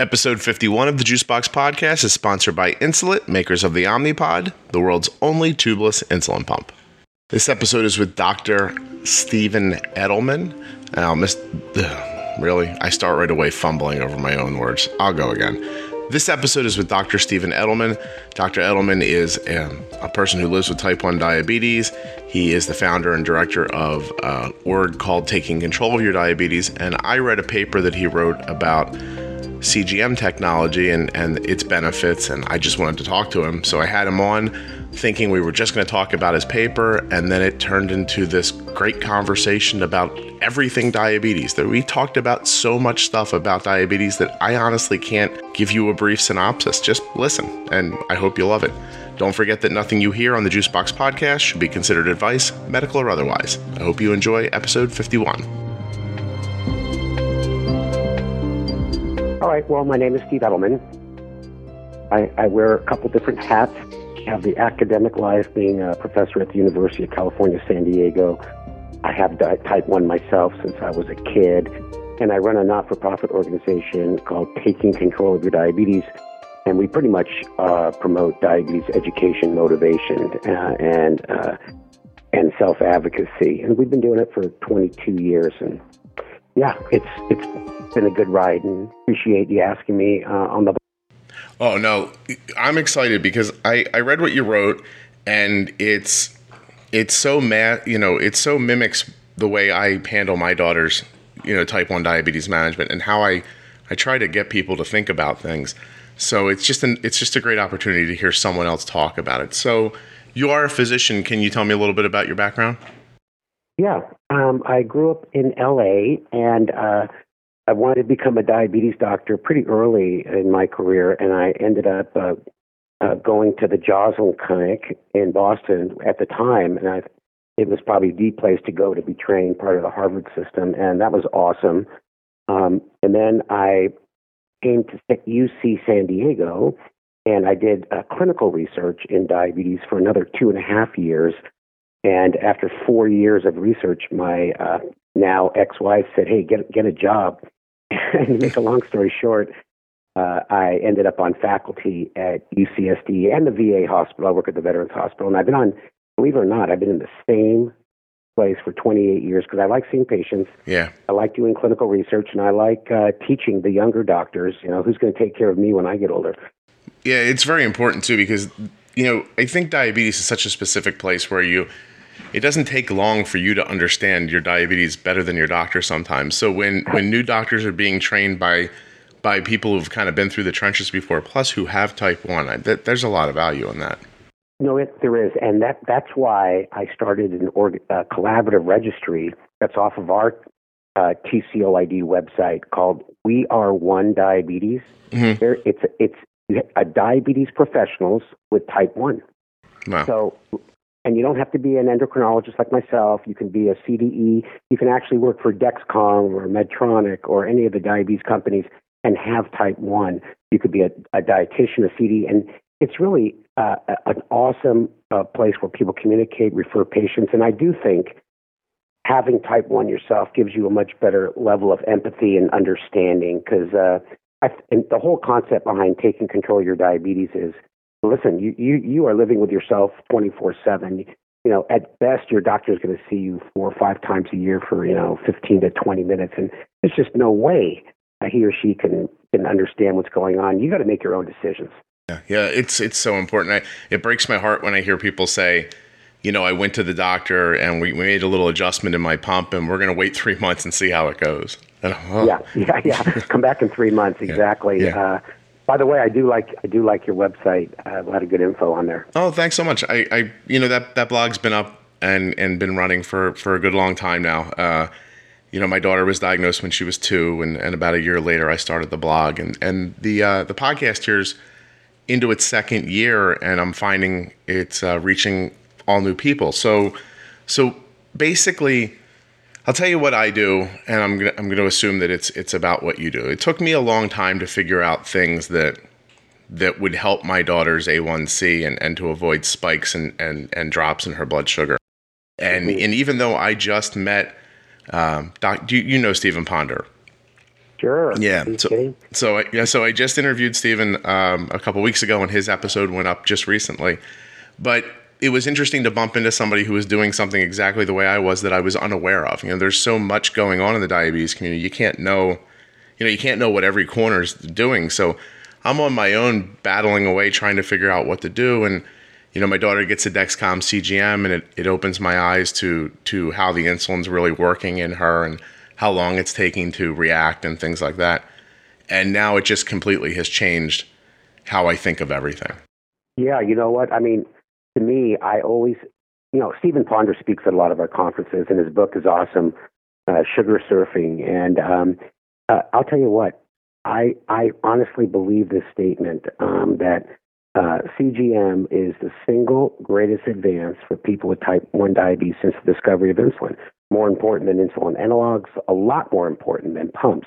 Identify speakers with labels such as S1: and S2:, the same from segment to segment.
S1: Episode 51 of the Juicebox Podcast is sponsored by Insulet, makers of the Omnipod, the world's only tubeless insulin pump. This episode is with Dr. Steven Edelman. And I'll miss. Really? I start right away fumbling over my own words. I'll go again. This episode is with Dr. Steven Edelman. Dr. Edelman is a, um, a, person who lives with type 1 diabetes. He is the founder and director of a word called Taking Control of Your Diabetes. And I read a paper that he wrote about CGM technology and, and its benefits, and I just wanted to talk to him. So I had him on thinking we were just going to talk about his paper, and then it turned into this great conversation about everything diabetes. That we talked about so much stuff about diabetes that I honestly can't give you a brief synopsis. Just listen, and I hope you love it. Don't forget that nothing you hear on the Juicebox podcast should be considered advice, medical or otherwise. I hope you enjoy episode 51.
S2: All right. Well, my name is Steve Edelman. I, I wear a couple different hats. I have the academic life, being a professor at the University of California, San Diego. I have type 1 myself since I was a kid. And I run a not for profit organization called Taking Control of Your Diabetes. And we pretty much uh, promote diabetes education, motivation, uh, and, uh, and self advocacy. And we've been doing it for 22 years. And yeah, it's, it's been a good ride and appreciate you asking me uh, on the.
S1: Oh no, I'm excited because I I read what you wrote and it's it's so mad you know it so mimics the way I handle my daughter's you know type one diabetes management and how I I try to get people to think about things. So it's just an it's just a great opportunity to hear someone else talk about it. So you are a physician. Can you tell me a little bit about your background?
S2: Yeah, um, I grew up in LA and uh, I wanted to become a diabetes doctor pretty early in my career, and I ended up uh, uh, going to the Joslin Clinic in Boston at the time, and I, it was probably the place to go to be trained, part of the Harvard system, and that was awesome. Um, and then I came to UC San Diego, and I did uh, clinical research in diabetes for another two and a half years. And after four years of research, my uh, now ex-wife said, "Hey, get get a job and to make a long story short, uh, I ended up on faculty at UCSD and the VA hospital. I work at the Veterans Hospital, and I've been on, believe it or not, I've been in the same place for 28 years because I like seeing patients.
S1: Yeah.
S2: I like doing clinical research, and I like uh, teaching the younger doctors, you know, who's going to take care of me when I get older.
S1: Yeah, it's very important too because, you know, I think diabetes is such a specific place where you it doesn't take long for you to understand your diabetes better than your doctor sometimes. So when when new doctors are being trained by by people who've kind of been through the trenches before, plus who have type one, I, that, there's a lot of value in that.
S2: No, it, there is, and that that's why I started an org, uh, collaborative registry that's off of our uh, TCOYD website called We Are One Diabetes. Mm-hmm. There, it's it's a diabetes professionals with type one.
S1: Wow.
S2: So and you don't have to be an endocrinologist like myself. You can be a CDE. You can actually work for Dexcom or Medtronic or any of the diabetes companies and have type 1. You could be a, a dietitian, a CDE. And it's really uh, an awesome uh, place where people communicate, refer patients. And I do think having type 1 yourself gives you a much better level of empathy and understanding because uh, the whole concept behind taking control of your diabetes is – listen, you, you, you are living with yourself 24 7. You know, at best, your doctor is going to see you four or five times a year for, you know, 15 to 20 minutes. And there's just no way he or she can, can understand what's going on. You got to make your own decisions.
S1: Yeah, yeah, it's it's so important. I, it breaks my heart when I hear people say, you know, I went to the doctor and we, we made a little adjustment in my pump, and we're going to wait three months and see how it goes. And,
S2: oh. Yeah, yeah, yeah. Come back in three months, exactly. Yeah, yeah. Uh, by the way, I do like I do like your website. A lot of good info on there.
S1: Oh, thanks so much. I, I you know that that blog's been up and and been running for for a good long time now. Uh, you know, my daughter was diagnosed when she was two, and, and about a year later, I started the blog, and and the uh, the podcast here's into its second year, and I'm finding it's uh, reaching all new people. So so basically I'll tell you what I do, and I'm gonna, I'm going to assume that it's it's about what you do. It took me a long time to figure out things that that would help my daughter's A1C and, and to avoid spikes and, and, and drops in her blood sugar. And mm-hmm. and even though I just met, um, doc, you, you know Stephen Ponder.
S2: Sure.
S1: Yeah. So, so I, yeah. So I just interviewed Stephen um, a couple weeks ago, and his episode went up just recently. But it was interesting to bump into somebody who was doing something exactly the way I was that I was unaware of. You know, there's so much going on in the diabetes community. You can't know, you know, you can't know what every corner is doing. So I'm on my own battling away trying to figure out what to do. And, you know, my daughter gets a Dexcom CGM and it, it opens my eyes to to how the insulin's really working in her and how long it's taking to react and things like that. And now it just completely has changed how I think of everything.
S2: Yeah, you know what? I mean, to me, I always, you know, Stephen Ponder speaks at a lot of our conferences, and his book is awesome, uh, Sugar Surfing. And um, uh, I'll tell you what, I I honestly believe this statement um, that uh, CGM is the single greatest advance for people with type 1 diabetes since the discovery of insulin. More important than insulin analogs, a lot more important than pumps.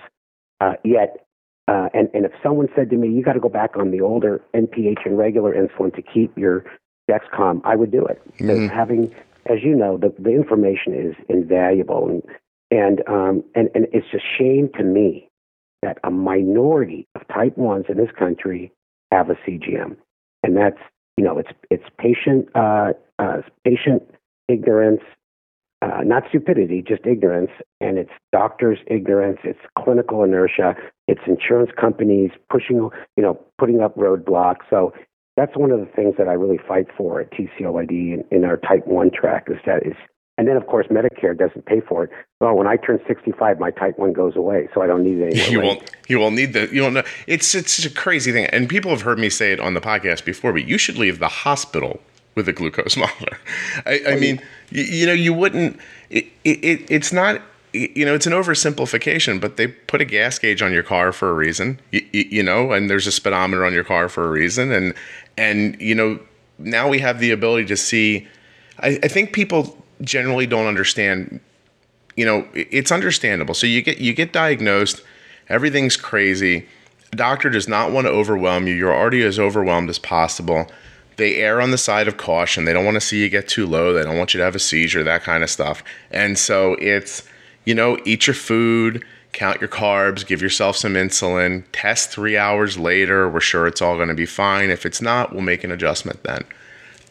S2: Uh, yet, uh, and, and if someone said to me, you got to go back on the older NPH and regular insulin to keep your Dexcom, I would do it. Mm-hmm. Having, as you know, the, the information is invaluable. And, and, um, and, and it's a shame to me that a minority of type 1s in this country have a CGM and that's you know it's it's patient uh, uh, patient ignorance, uh, not stupidity, just ignorance, and it's doctors' ignorance, it's clinical inertia, it's insurance companies pushing you know putting up roadblocks. So that's one of the things that I really fight for at TCOYD in, in our Type One track is that is and then, of course, Medicare doesn't pay for it. Well, when I turn 65, my type 1 goes away, so I don't need it anymore.
S1: you won't, you won't need the, you won't know. It's, it's a crazy thing. And people have heard me say it on the podcast before, but you should leave the hospital with a glucose monitor. I, I mean, you, you, know, you wouldn't, it, it, it's not, you know, it's an oversimplification, but they put a gas gauge on your car for a reason, you, you know, and there's a speedometer on your car for a reason. And, and, you know, now we have the ability to see, I, I think people generally don't understand you know it's understandable. So you get you get diagnosed everything's crazy. A doctor does not want to overwhelm you. You're already as overwhelmed as possible. They err on the side of caution. They don't want to see you get too low. They don't want you to have a seizure that kind of stuff. And so it's you know eat your food count your carbs give yourself some insulin test three hours later we're sure it's all going to be fine if it's not we'll make an adjustment then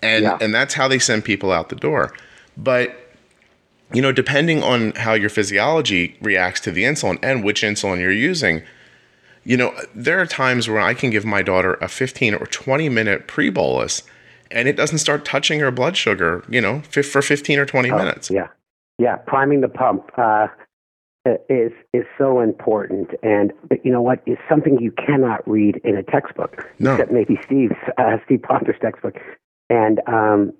S1: and yeah. and that's how they send people out the door but you know, depending on how your physiology reacts to the insulin and which insulin you're using, you know, there are times where I can give my daughter a 15 or 20 minute pre bolus and it doesn't start touching her blood sugar, you know, for 15 or 20
S2: oh,
S1: minutes.
S2: Yeah. Yeah. Priming the pump uh, is, is so important. And, but you know what? Is something you cannot read in a textbook,
S1: no.
S2: except maybe Steve's, uh, Steve Ponder's textbook. And um,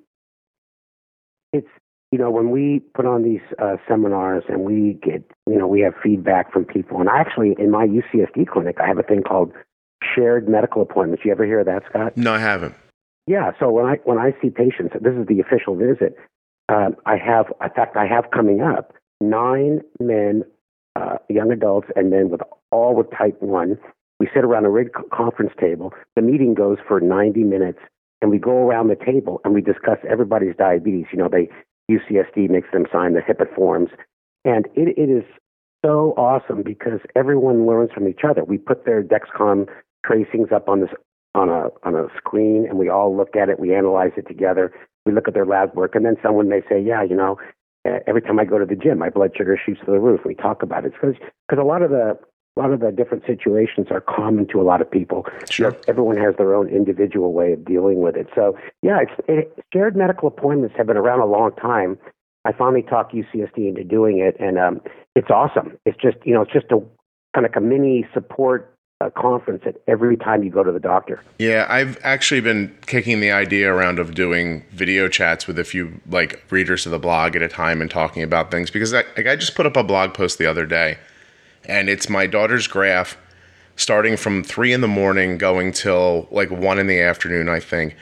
S2: it's, you know, when we put on these uh, seminars and we get, you know, we have feedback from people. And I actually, in my UCSD clinic, I have a thing called shared medical appointments. You ever hear of that, Scott?
S1: No, I haven't.
S2: Yeah. So when I when I see patients, this is the official visit. Um, I have, in fact, I have coming up nine men, uh, young adults, and men with all with type one. We sit around a rig conference table. The meeting goes for 90 minutes, and we go around the table and we discuss everybody's diabetes. You know, they UCSD makes them sign the HIPAA forms. And it, it is so awesome because everyone learns from each other. We put their Dexcom tracings up on this on a on a screen, and we all look at it. We analyze it together. We look at their lab work, and then someone may say, "Yeah, you know, every time I go to the gym, my blood sugar shoots to the roof." We talk about it because because a lot of the a lot of the different situations are common to a lot of people.
S1: Sure.
S2: Everyone has their own individual way of dealing with it. So, yeah, it's, it, shared medical appointments have been around a long time. I finally talked UCSD into doing it, and um, it's awesome. It's just, you know, it's just a kind of a mini support uh, conference at every time you go to the doctor.
S1: Yeah, I've actually been kicking the idea around of doing video chats with a few like readers of the blog at a time and talking about things because I, like, I just put up a blog post the other day and it's my daughter's graph starting from three in the morning going till like one in the afternoon, I think.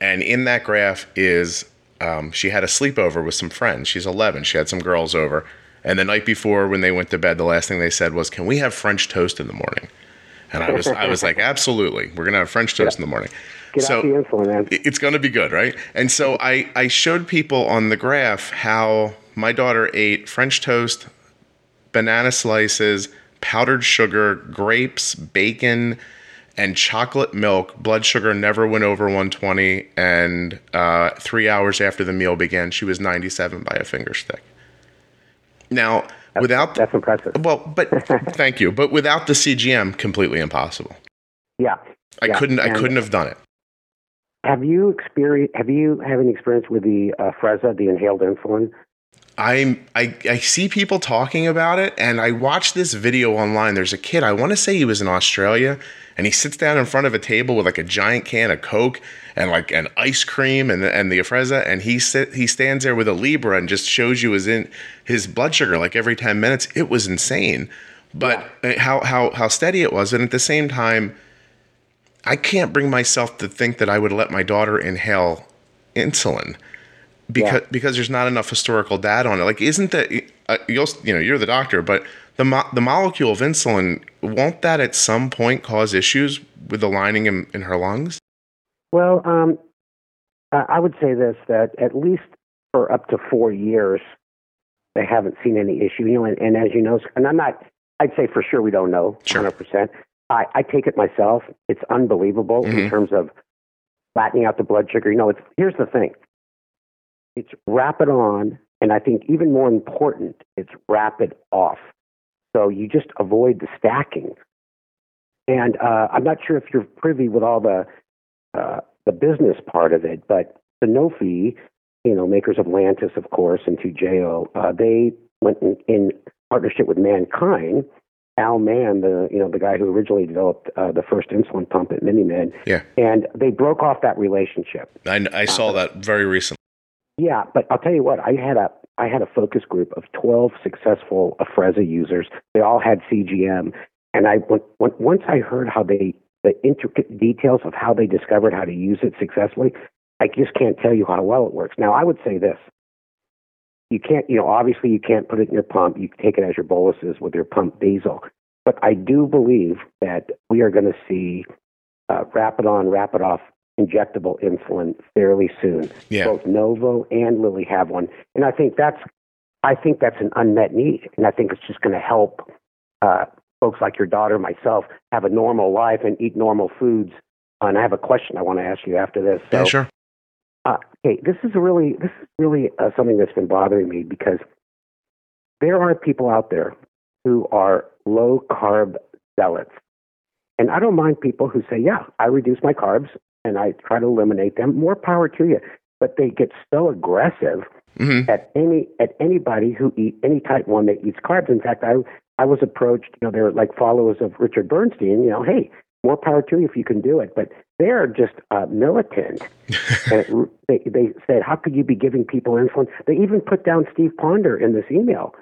S1: And in that graph is um, she had a sleepover with some friends. She's 11. She had some girls over. And the night before, when they went to bed, the last thing they said was, "Can we have French toast in the morning?" And I was, I was like, "Absolutely, we're gonna have French toast in the morning."
S2: Get so the insulin, man.
S1: It's gonna be good, right? And so I, I showed people on the graph how my daughter ate French toast, banana slices, powdered sugar, grapes, bacon, and chocolate milk. Blood sugar never went over 120. And uh, three hours after the meal began, she was 97 by a finger stick. Now,
S2: That's,
S1: without
S2: that's impressive.
S1: well, but thank you. But without the CGM, completely impossible.
S2: Yeah.
S1: I
S2: Yeah,
S1: couldn't. I couldn't have done it.
S2: Have you experience? Have you have any experience with the uh, Afrezza, the inhaled insulin?
S1: I'm I, I see people talking about it and I watched this video online. There's a kid, I want to say he was in Australia, and he sits down in front of a table with like a giant can of Coke and like an ice cream and the, and the Afrezza, and he sit he stands there with a Libre and just shows you his in his blood sugar like every 10 minutes. It was insane. But uh, how how how steady it was, and at the same time, I can't bring myself to think that I would let my daughter inhale insulin because because there's not enough historical data on it. Like, isn't that uh, you'll you know you're the doctor, but the mo- the molecule of insulin won't that at some point cause issues with the lining in, in her lungs?
S2: Well, um, I I would say this that at least for up to four years, they haven't seen any issue. You know, and, and as you know, and I'm not. I'd say for sure we don't know
S1: Sure.
S2: 100. percent I, I take it myself. It's unbelievable
S1: Mhm.
S2: in terms of flattening out the blood sugar. You know, it's here's the thing. It's rapid on, and I think even more important, it's rapid off. So you just avoid the stacking. And uh, I'm not sure if you're privy with all the uh, the business part of it, but Sanofi, you know, makers of Lantus, of course, and Toujeo, uh, they went in, in partnership with MannKind. Al Mann, the you know the guy who originally developed uh, the first insulin pump at MiniMed,
S1: Yeah,
S2: and they broke off that relationship.
S1: I, I saw that very recently.
S2: Yeah, but I'll tell you what, I had a I had a focus group of 12 successful Afrezza users. They all had CGM, and I once I heard how they the intricate details of how they discovered how to use it successfully, I just can't tell you how well it works. Now, I would say this. You can't, you know, obviously you can't put it in your pump. You take it as your boluses with your pump basal. But I do believe that we are going to see uh, rapid on, rapid off injectable insulin fairly soon
S1: Yeah,
S2: both Novo and Lilly have one, and I think that's I think that's an unmet need, and I think it's just going to help uh, folks like your daughter, myself, have a normal life and eat normal foods. And I have a question I want to ask you after this. So,
S1: yeah, sure.
S2: uh, okay, this is really this is really uh, something that's been bothering me because there are people out there who are low carb zealots, and I don't mind people who say, "Yeah, I reduce my carbs and I try to eliminate them." More power to you. But they get so aggressive
S1: hmm
S2: at any at anybody who eat any type one that eats carbs. In fact, I I was approached. You know, they're like followers of Richard Bernstein. You know, hey, more power to you if you can do it. But they're just uh, militant. and it, they they said, how could you be giving people insulin? They even put down Steve Ponder in this email.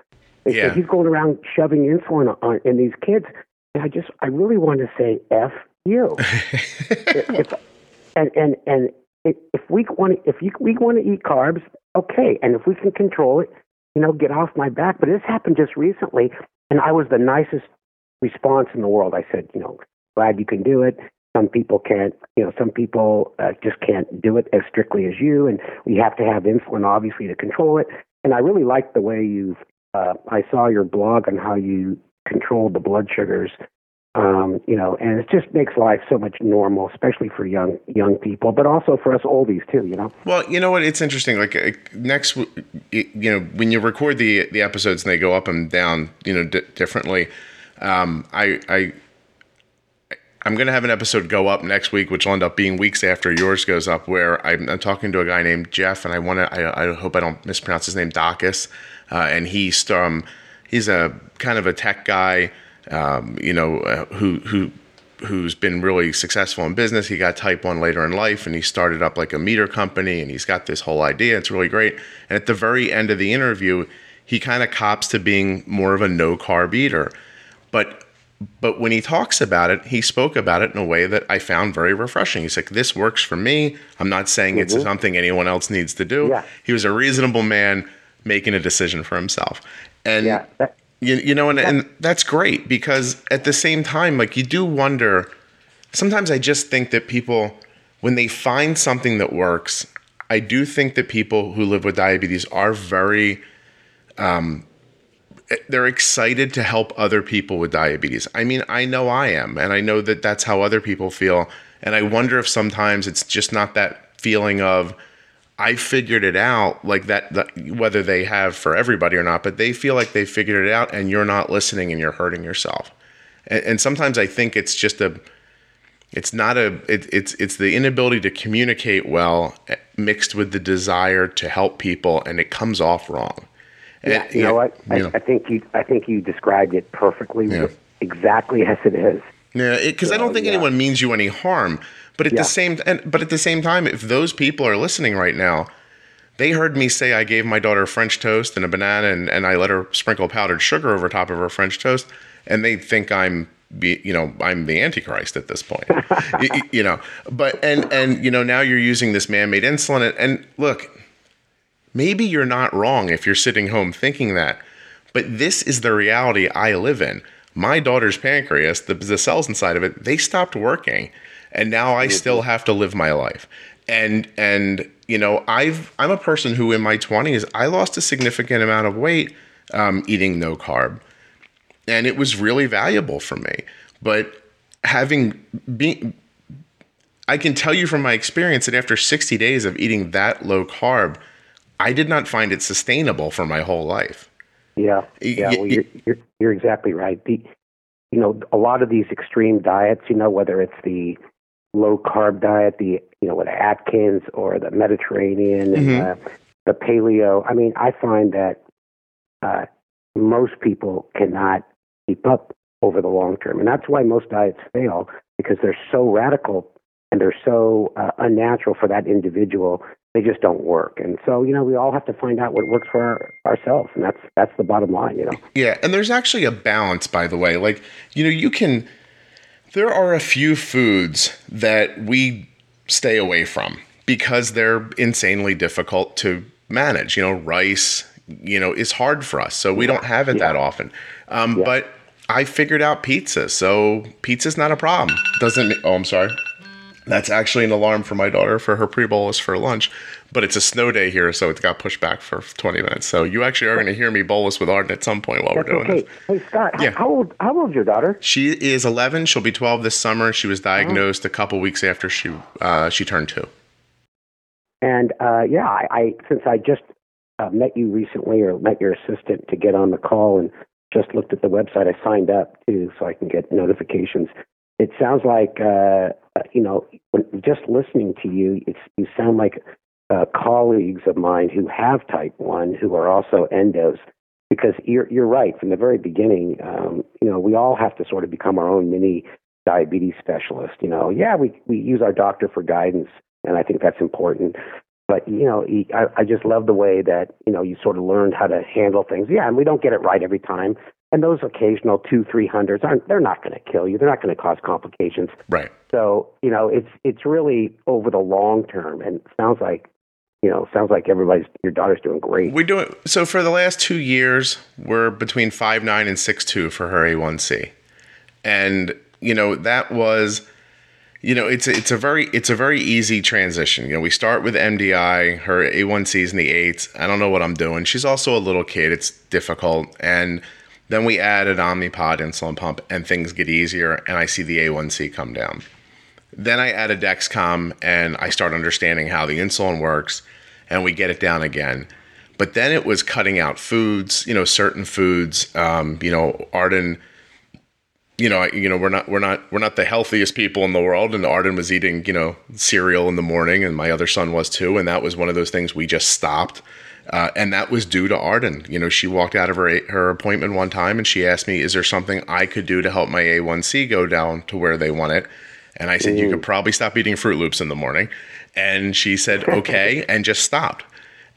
S2: They
S1: Yeah.
S2: said he's going around shoving insulin on in these kids. And I just I really want to say f you. It's, and and and if we want to, if you, we want to eat carbs, okay, and if we can control it, you know, get off my back. But this happened just recently, and I was the nicest response in the world. I said, you know, glad you can do it. Some people can't, you know, some people uh, just can't do it as strictly as you, and we have to have insulin, obviously, to control it. And I really like the way you've. Uh, I saw your blog on how you controlled the blood sugars um, you know, and it just makes life so much normal, especially for young young people, but also for us oldies too. You know.
S1: Well, you know what? It's interesting. Like uh, next, you know, when you record the the episodes and they go up and down, you know, di differently. Um, I I I'm gonna have an episode go up next week, which will end up being weeks after yours goes up, where I'm, I'm talking to a guy named Jeff, and I want to. I, I hope I don't mispronounce his name, Dachis, uh, and he's um he's a kind of a tech guy, um, you know, uh, who who who's been really successful in business. He got type 1 later in life and he started up like a meter company and he's got this whole idea. It's really great. And at the very end of the interview, he kind of cops to being more of a no carb eater. But but when he talks about it, he spoke about it in a way that I found very refreshing. He's like, "This works for me. I'm not saying it's something anyone else needs to do."
S2: Mm-hmm. Yeah.
S1: He was a reasonable man making a decision for himself. And
S2: Yeah. That,
S1: you, you know, and, and that's great because at the same time, like you do wonder. Sometimes I just think that people, when they find something that works, I do think that people who live with diabetes are very, um, they're excited to help other people with diabetes. I mean, I know I am, and I know that that's how other people feel. And I wonder if sometimes it's just not that feeling of I figured it out, like that, that, whether they have for everybody or not, but they feel like they figured it out, and you're not listening, and you're hurting yourself. And, and sometimes I think it's just a, it's not a, it, it's it's the inability to communicate well, eh, mixed with the desire to help people, and it comes off wrong.
S2: Yeah, you know what? I, I, think you I think you described it perfectly, yeah. exactly as it is.
S1: Yeah, because so, I don't think yeah. anyone means you any harm. But at yeah. the same and but at the same time, if those people are listening right now, they heard me say I gave my daughter French toast and a banana, and, and I let her sprinkle powdered sugar over top of her French toast, and they think I'm be, you know I'm the antichrist at this point. You, you, know but and and you know now you're using this man-made insulin and, and look maybe you're not wrong if you're sitting home thinking that but this is the reality I live in. My daughter's pancreas the, the cells inside of it they stopped working and now I still have to live my life and and you know I've I'm a person who in my 20s I lost a significant amount of weight um, eating no carb and it was really valuable for me. But having been, I can tell you from my experience that after 60 days of eating that low carb, I did not find it sustainable for my whole life.
S2: Yeah, yeah, well, you're, you're, you're exactly right. The, you know, a lot of these extreme diets, you know, whether it's the low carb diet, the you know, with Atkins or the Mediterranean mm-hmm. and uh, the paleo. I mean, I find that uh, most people cannot keep up over the long term. And that's why most diets fail because they're so radical and they're so uh, unnatural for that individual. They just don't work. And so, you know, we all have to find out what works for our, ourselves. And that's, that's the bottom line, you know?
S1: Yeah. And there's actually a balance, by the way. Like, you know, you can, there are a few foods that we stay away from because they're insanely difficult to manage. You know, rice, you know, is hard for us. So we don't have it yeah. that often. Um, yeah. But I figured out pizza, so pizza's not a problem. Doesn't oh, I'm sorry. That's actually an alarm for my daughter for her pre bolus for lunch, but it's a snow day here, so it got pushed back for 20 minutes. So you actually are going to hear me bolus with Arden at some point while
S2: That's
S1: we're doing
S2: okay. This. Hey Scott, yeah. how old how old is your daughter?
S1: She is 11. She'll be 12 this summer. She was diagnosed oh. a couple weeks after she uh, she turned two.
S2: And uh, yeah, I, I since I just uh, met you recently or met your assistant to get on the call and just looked at the website. I signed up too, so I can get notifications. It sounds like uh, uh you know, when, just listening to you, it's, you sound like uh, colleagues of mine who have type one who are also endos. Because you're you're right from the very beginning. Um, you know, we all have to sort of become our own mini diabetes specialist. You know, yeah, we we use our doctor for guidance, and I think that's important. But you know, I, I just love the way that you know you sort of learned how to handle things. Yeah, and we don't get it right every time. And those occasional two, three hundreds aren't they're not going to kill you. They're not going to cause complications.
S1: Right.
S2: So you know, it's it's really over the long term, and it sounds like you know, sounds like everybody's your daughter's doing great.
S1: We do it so for the last two years. We're between five nine and six two for her A1C, and you know that was you know it's a, it's a very it's a very easy transition. You know we start with mdi her a1c is in the eights. I don't know what i'm doing. She's also a little kid. It's difficult. And then we add an omnipod insulin pump and things get easier and i see the a1c come down. Then i add a dexcom and i start understanding how the insulin works and we get it down again but then it was cutting out foods you know certain foods um, you know arden you know, you know, we're not we're not we're not the healthiest people in the world. And Arden was eating, you know, cereal in the morning, and my other son was too. And that was one of those things we just stopped. Uh, and that was due to Arden. You know, she walked out of her her appointment one time, and she asked me, "Is there something I could do to help my A1C go down to where they want it?" And I said, "You could probably stop eating Froot Loops in the morning." And she said, "Okay," and just stopped.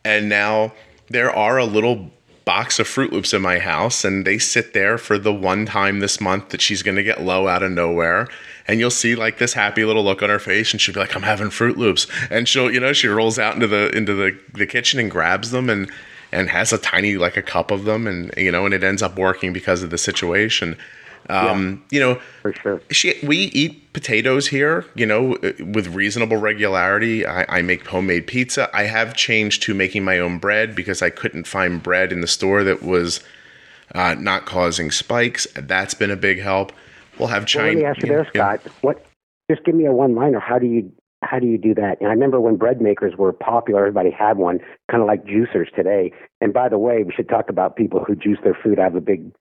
S1: And now there are a little box of Froot Loops in my house, and they sit there for the one time this month that she's going to get low out of nowhere. And you'll see like this happy little look on her face, and she'll be like, "I'm having Froot Loops," and she'll, you know, she rolls out into the into the the kitchen and grabs them and and has a tiny like a cup of them, and you know, and it ends up working because of the situation. Um, yeah, you know,
S2: for sure.
S1: She, we eat potatoes here, you know, uh, with reasonable regularity. I, I, make homemade pizza. I have changed to making my own bread because I couldn't find bread in the store that was uh, not causing spikes. That's been a big help. We'll have China.
S2: Well, let me ask you there, Scott. What? Just give me a one-liner. How do you how do you do that? And I remember when bread makers were popular, everybody had one, kind of like juicers today. And by the way, we should talk about people who juice their food. I have a big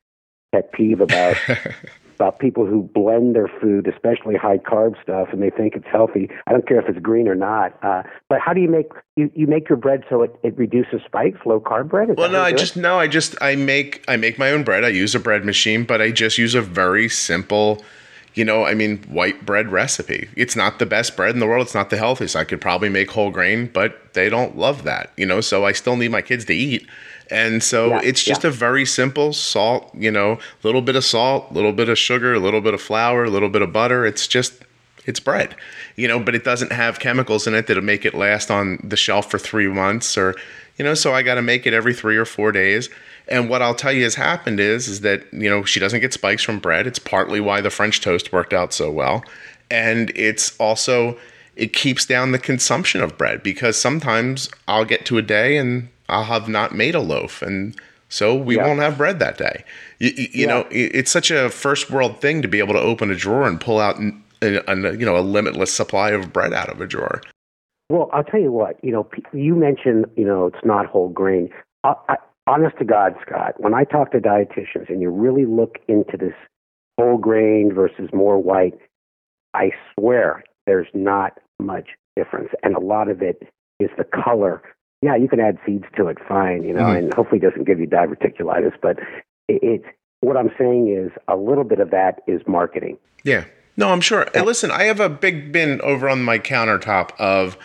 S2: pet peeve about about people who blend their food, especially high carb stuff, and they think it's healthy. I don't care if it's green or not. Uh, but how do you make you, you make your bread so it, it reduces spikes? Low carb bread? Is
S1: well, no, I
S2: it?
S1: just no, I just I make I make my own bread. I use a bread machine, but I just use a very simple you know, I mean, white bread recipe. It's not the best bread in the world. It's not the healthiest. I could probably make whole grain, but they don't love that, you know, so I still need my kids to eat. And so yeah, it's just yeah. a very simple salt, you know, a little bit of salt, a little bit of sugar, a little bit of flour, a little bit of butter. It's just, it's bread, you know, but it doesn't have chemicals in it that'll make it last on the shelf for three months or, you know, so I got to make it every three or four days. And what I'll tell you has happened is is that you know she doesn't get spikes from bread. It's partly why the French toast worked out so well, and it's also it keeps down the consumption of bread because sometimes I'll get to a day and I'll have not made a loaf and so we yeah. won't have bread that day. You, you yeah. know, it's such a first world thing to be able to open a drawer and pull out you know a limitless supply of bread out of a drawer.
S2: Well, I'll tell you what. You know, you mentioned you know it's not whole grain. I, honest to God, Scott, when I talk to dietitians and you really look into this whole grain versus more white, I swear there's not much difference. And a lot of it is the color. Yeah, you can add seeds to it, fine, you know, mm-hmm. and hopefully it doesn't give you diverticulitis. But it, it's what I'm saying is a little bit of that is marketing.
S1: Yeah. No, I'm sure. And listen, I have a big bin over on my countertop of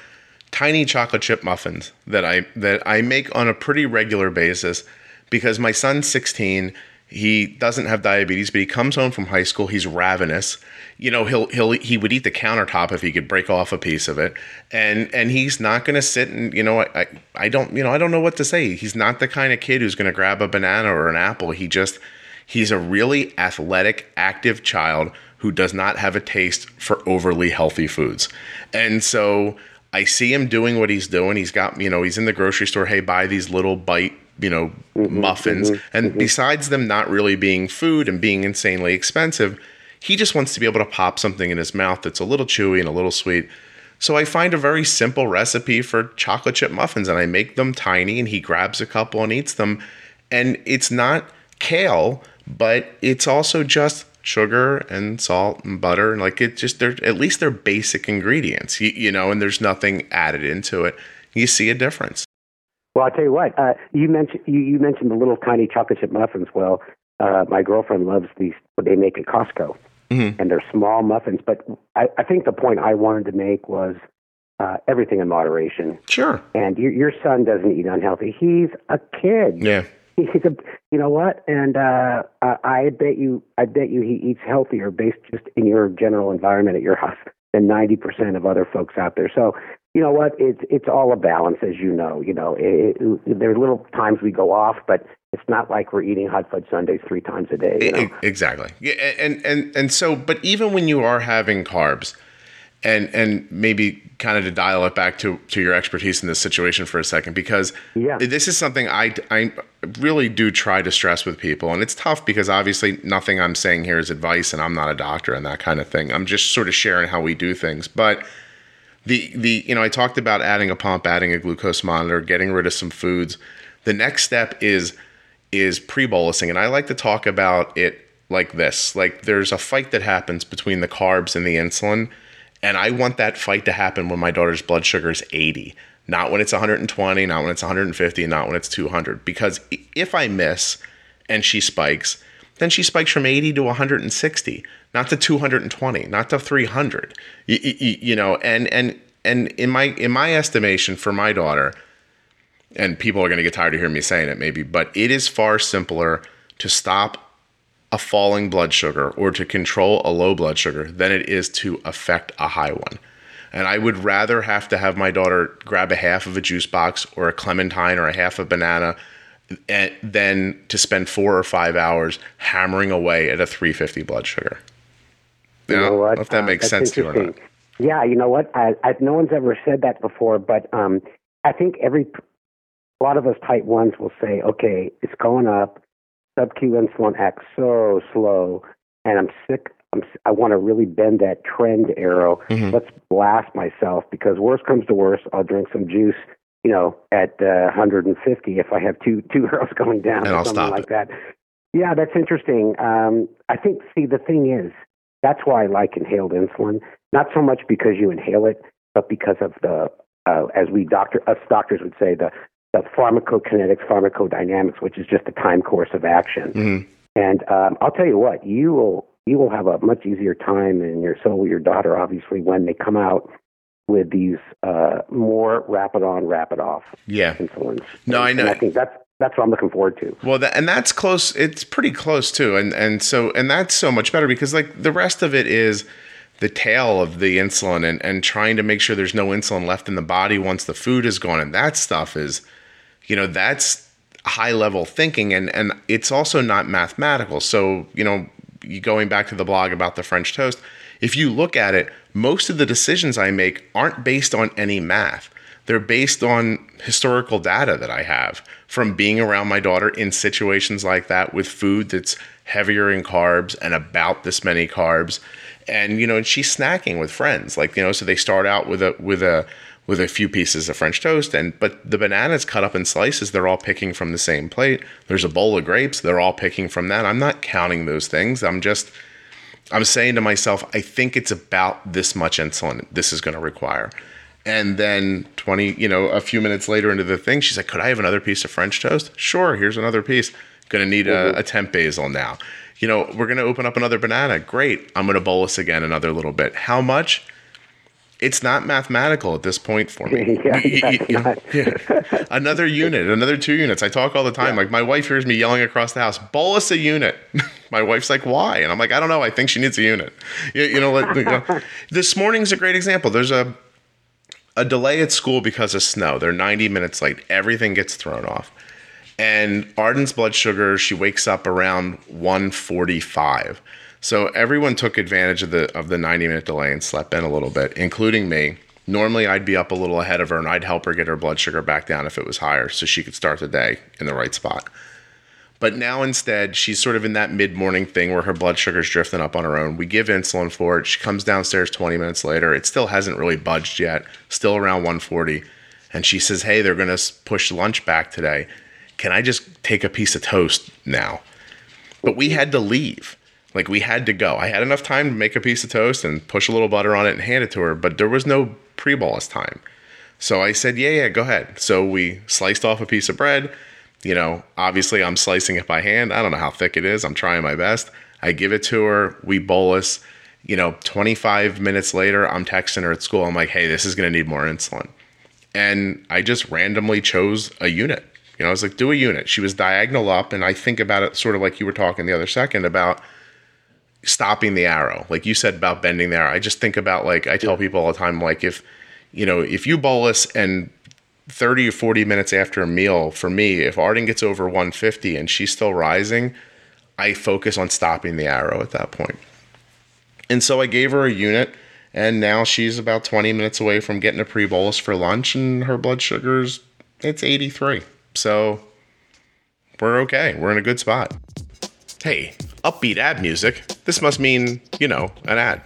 S1: tiny chocolate chip muffins that I that I make on a pretty regular basis because my son's 16 he doesn't have diabetes but he comes home from high school he's ravenous you know he'll he'll he would eat the countertop if he could break off a piece of it and and he's not going to sit and you know I, I I don't you know I don't know what to say he's not the kind of kid who's going to grab a banana or an apple he just he's a really athletic active child who does not have a taste for overly healthy foods and so I see him doing what he's doing. He's got, you know, he's in the grocery store. Hey, buy these little bite, you know, mm-hmm, muffins. Mm-hmm, and mm-hmm. besides them not really being food and being insanely expensive, he just wants to be able to pop something in his mouth that's a little chewy and a little sweet. So I find a very simple recipe for chocolate chip muffins and I make them tiny and he grabs a couple and eats them. And it's not kale, but it's also just sugar and salt and butter and like it just they're at least they're basic ingredients you, you know and there's nothing added into it you see a difference
S2: well i'll tell you what uh, you mentioned you, you mentioned the little tiny chocolate chip muffins well uh, my girlfriend loves these what they make at costco mm-hmm. and they're small muffins but I, I think the point i wanted to make was uh, everything in moderation
S1: sure
S2: and your, your son doesn't eat unhealthy he's a kid
S1: yeah
S2: he's a, you know what? And uh, I bet you, I bet you, he eats healthier based just in your general environment at your house than ninety percent of other folks out there. So, you know what? It's it's all a balance, as you know. You know, it, it, there are little times we go off, but it's not like we're eating hot fudge sundaes three times a day. You know?
S1: Exactly. Yeah, and and and so, but even when you are having carbs and and maybe kind of to dial it back to to your expertise in this situation for a second because yeah. this is something I I really do try to stress with people and it's tough because obviously nothing I'm saying here is advice and I'm not a doctor and that kind of thing. I'm just sort of sharing how we do things. But the the you know I talked about adding a pump, adding a glucose monitor, getting rid of some foods. The next step is is pre-bolusing and I like to talk about it like this. Like there's a fight that happens between the carbs and the insulin and I want that fight to happen when my daughter's blood sugar is 80, not when it's 120, not when it's 150, not when it's 200. Because if I miss and she spikes, then she spikes from 80 to 160, not to 220, not to 300. You, you, you know, and and and in my in my estimation for my daughter, and people are going to get tired of hearing me saying it maybe, but it is far simpler to stop a falling blood sugar or to control a low blood sugar than it is to affect a high one. And I would rather have to have my daughter grab a half of a juice box or a clementine or a half a banana than to spend four or five hours hammering away at a 350 blood sugar. You, you know, what? if that uh, makes sense to you or not.
S2: Yeah, you know what? I, I, no one's ever said that before, but um, I think every a lot of us type ones will say, okay, it's going up sub Q insulin acts so slow, and I'm sick. I'm, I want to really bend that trend arrow.
S1: Mhm.
S2: Let's blast myself because worst comes to worst, I'll drink some juice. You know, at uh, 150 if I have two two arrows going down
S1: And
S2: or
S1: I'll
S2: something
S1: stop
S2: like that. Yeah, that's interesting. Um, I think. See, the thing is, that's why I like inhaled insulin. Not so much because you inhale it, but because of the, uh, as we doctor us doctors would say, the the pharmacokinetics, pharmacodynamics, which is just the time course of action.
S1: Mhm.
S2: And um, I'll tell you what, you will you will have a much easier time, and your so will your daughter, obviously, when they come out with these uh, more rapid on, rapid off
S1: Yeah.
S2: insulins.
S1: No, I
S2: And
S1: know.
S2: I think that's that's what I'm looking forward to.
S1: Well, that, and that's close. It's pretty close too, and and so and that's so much better because like the rest of it is the tail of the insulin and and trying to make sure there's no insulin left in the body once the food is gone, and that stuff is, you know, that's high level thinking, and and it's also not mathematical. So you know, going back to the blog about the French toast, if you look at it, most of the decisions I make aren't based on any math. They're based on historical data that I have from being around my daughter in situations like that with food that's heavier in carbs and about this many carbs. And you know, and she's snacking with friends. Like, you know, so they start out with a with a with a few pieces of French toast and but the bananas cut up in slices, they're all picking from the same plate. There's a bowl of grapes, they're all picking from that. I'm not counting those things. I'm just I'm saying to myself, I think it's about this much insulin this is going to require. And then 20, you know, a few minutes later into the thing, she's like, Could I have another piece of French toast? Sure, here's another piece. Gonna need a, mm-hmm. a temp basal now. You know, we're gonna open up another banana. Great. I'm gonna bolus again another little bit. How much? It's not mathematical at this point for me.
S2: Yeah,
S1: You- you-
S2: that's
S1: yeah. Another unit, another two units. I talk all the time. Like my wife hears me yelling across the house, bolus a unit. my wife's like, why? And I'm like, I don't know. I think she needs a unit. You, you know, like, you know, this morning's a great example. There's a a delay at school because of snow. They're 90 minutes late. Everything gets thrown off. And Arden's blood sugar, she wakes up around 145. So everyone took advantage of the of the 90 minute delay and slept in a little bit, including me. Normally I'd be up a little ahead of her and I'd help her get her blood sugar back down if it was higher so she could start the day in the right spot. But now instead, she's sort of in that mid morning thing where her blood sugar's drifting up on her own. We give insulin for it. She comes downstairs 20 minutes later. It still hasn't really budged yet, still around 140. And she says, Hey, they're going to push lunch back today. Can I just take a piece of toast now? But we had to leave. Like we had to go. I had enough time to make a piece of toast and push a little butter on it and hand it to her, but there was no pre bolus time. So I said, Yeah, yeah, go ahead. So we sliced off a piece of bread. You know, obviously I'm slicing it by hand. I don't know how thick it is. I'm trying my best. I give it to her. We bolus. You know, 25 minutes later, I'm texting her at school. I'm like, hey, this is going to need more insulin. And I just randomly chose a unit. You know, I was like, do a unit. She was diagonal up. And I think about it sort of like you were talking the other second about stopping the arrow. Like you said about bending the arrow. I just think about like, I tell people all the time, like, if, you know, if you bolus and 30 or 40 minutes after a meal, for me, if Arden gets over 150 and she's still rising, I focus on stopping the arrow at that point. And so I gave her a unit, and now she's about 20 minutes away from getting a pre bolus for lunch, and her blood sugar's it's 83. So we're okay. We're in a good spot. Hey, upbeat ad music. This must mean, you know, an ad.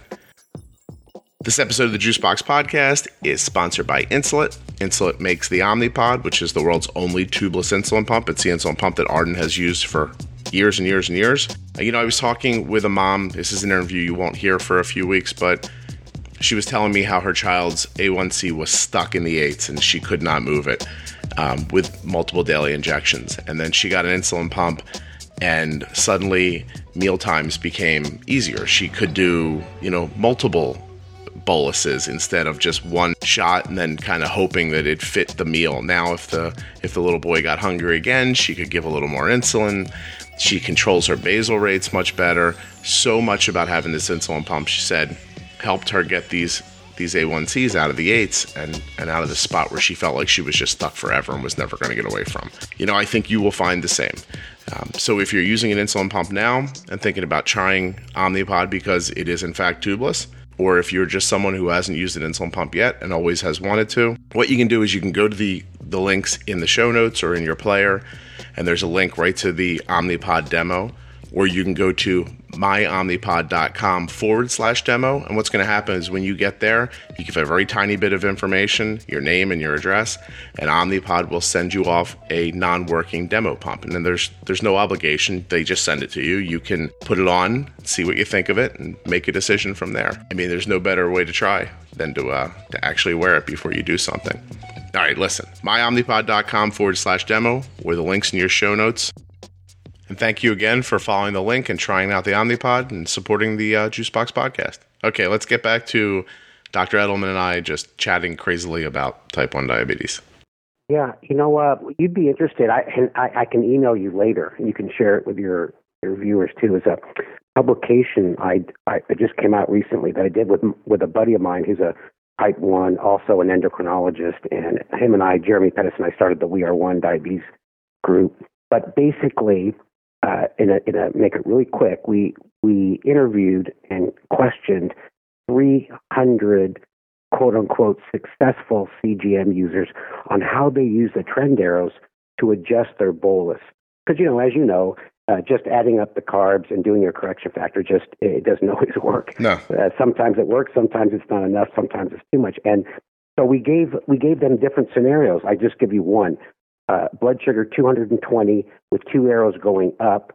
S1: This episode of the Juicebox Podcast is sponsored by Insulet. Insulet makes the Omnipod, which is the world's only tubeless insulin pump. It's the insulin pump that Arden has used for years and years and years. Uh, You know, I was talking with a mom. This is an interview you won't hear for a few weeks, but she was telling me how her child's A1C was stuck in the eights and she could not move it um, with multiple daily injections. And then she got an insulin pump, and suddenly meal times became easier. She could do, you know, multiple boluses instead of just one shot and then kind of hoping that it fit the meal. Now if the if the little boy got hungry again, she could give a little more insulin. She controls her basal rates much better. So much about having this insulin pump, she said, helped her get these these A1Cs out of the eights and, and out of the spot where she felt like she was just stuck forever and was never going to get away from. You know, I think you will find the same. Um, so if you're using an insulin pump now and thinking about trying Omnipod because it is in fact tubeless, or if you're just someone who hasn't used an insulin pump yet and always has wanted to, what you can do is you can go to the, the links in the show notes or in your player and there's a link right to the Omnipod demo, or you can go to myomnipod.com forward slash demo. And what's going to happen is when you get there, you give a very tiny bit of information, your name and your address, and Omnipod will send you off a non-working demo pump. And then there's there's no obligation; they just send it to you. You can put it on, see what you think of it, and make a decision from there. I mean, there's no better way to try than to uh, to actually wear it before you do something. All right, listen, myomnipod.com forward slash demo, or the links in your show notes. And thank you again for following the link and trying out the Omnipod and supporting the uh, Juicebox podcast. Okay, let's get back to Dr. Edelman and I just chatting crazily about type 1 diabetes.
S2: Yeah, you know? Uh, you'd be interested. I, I, I can email you later, and you can share it with your, your viewers too. Is a publication I, I just came out recently that I did with with a buddy of mine who's a type one, also an endocrinologist, and him and I, Jeremy Pettus and I, started the We Are One Diabetes group. But basically, uh, in a, in a make it really quick, we we interviewed and questioned 300 quote unquote successful CGM users on how they use the trend arrows to adjust their bolus. Because you know, as you know, uh, just adding up the carbs and doing your correction factor just it doesn't always work.
S1: No.
S2: Uh, sometimes it works, sometimes it's not enough, sometimes it's too much. And so we gave we gave them different scenarios. I just give you one uh, blood sugar 220 with two arrows going up,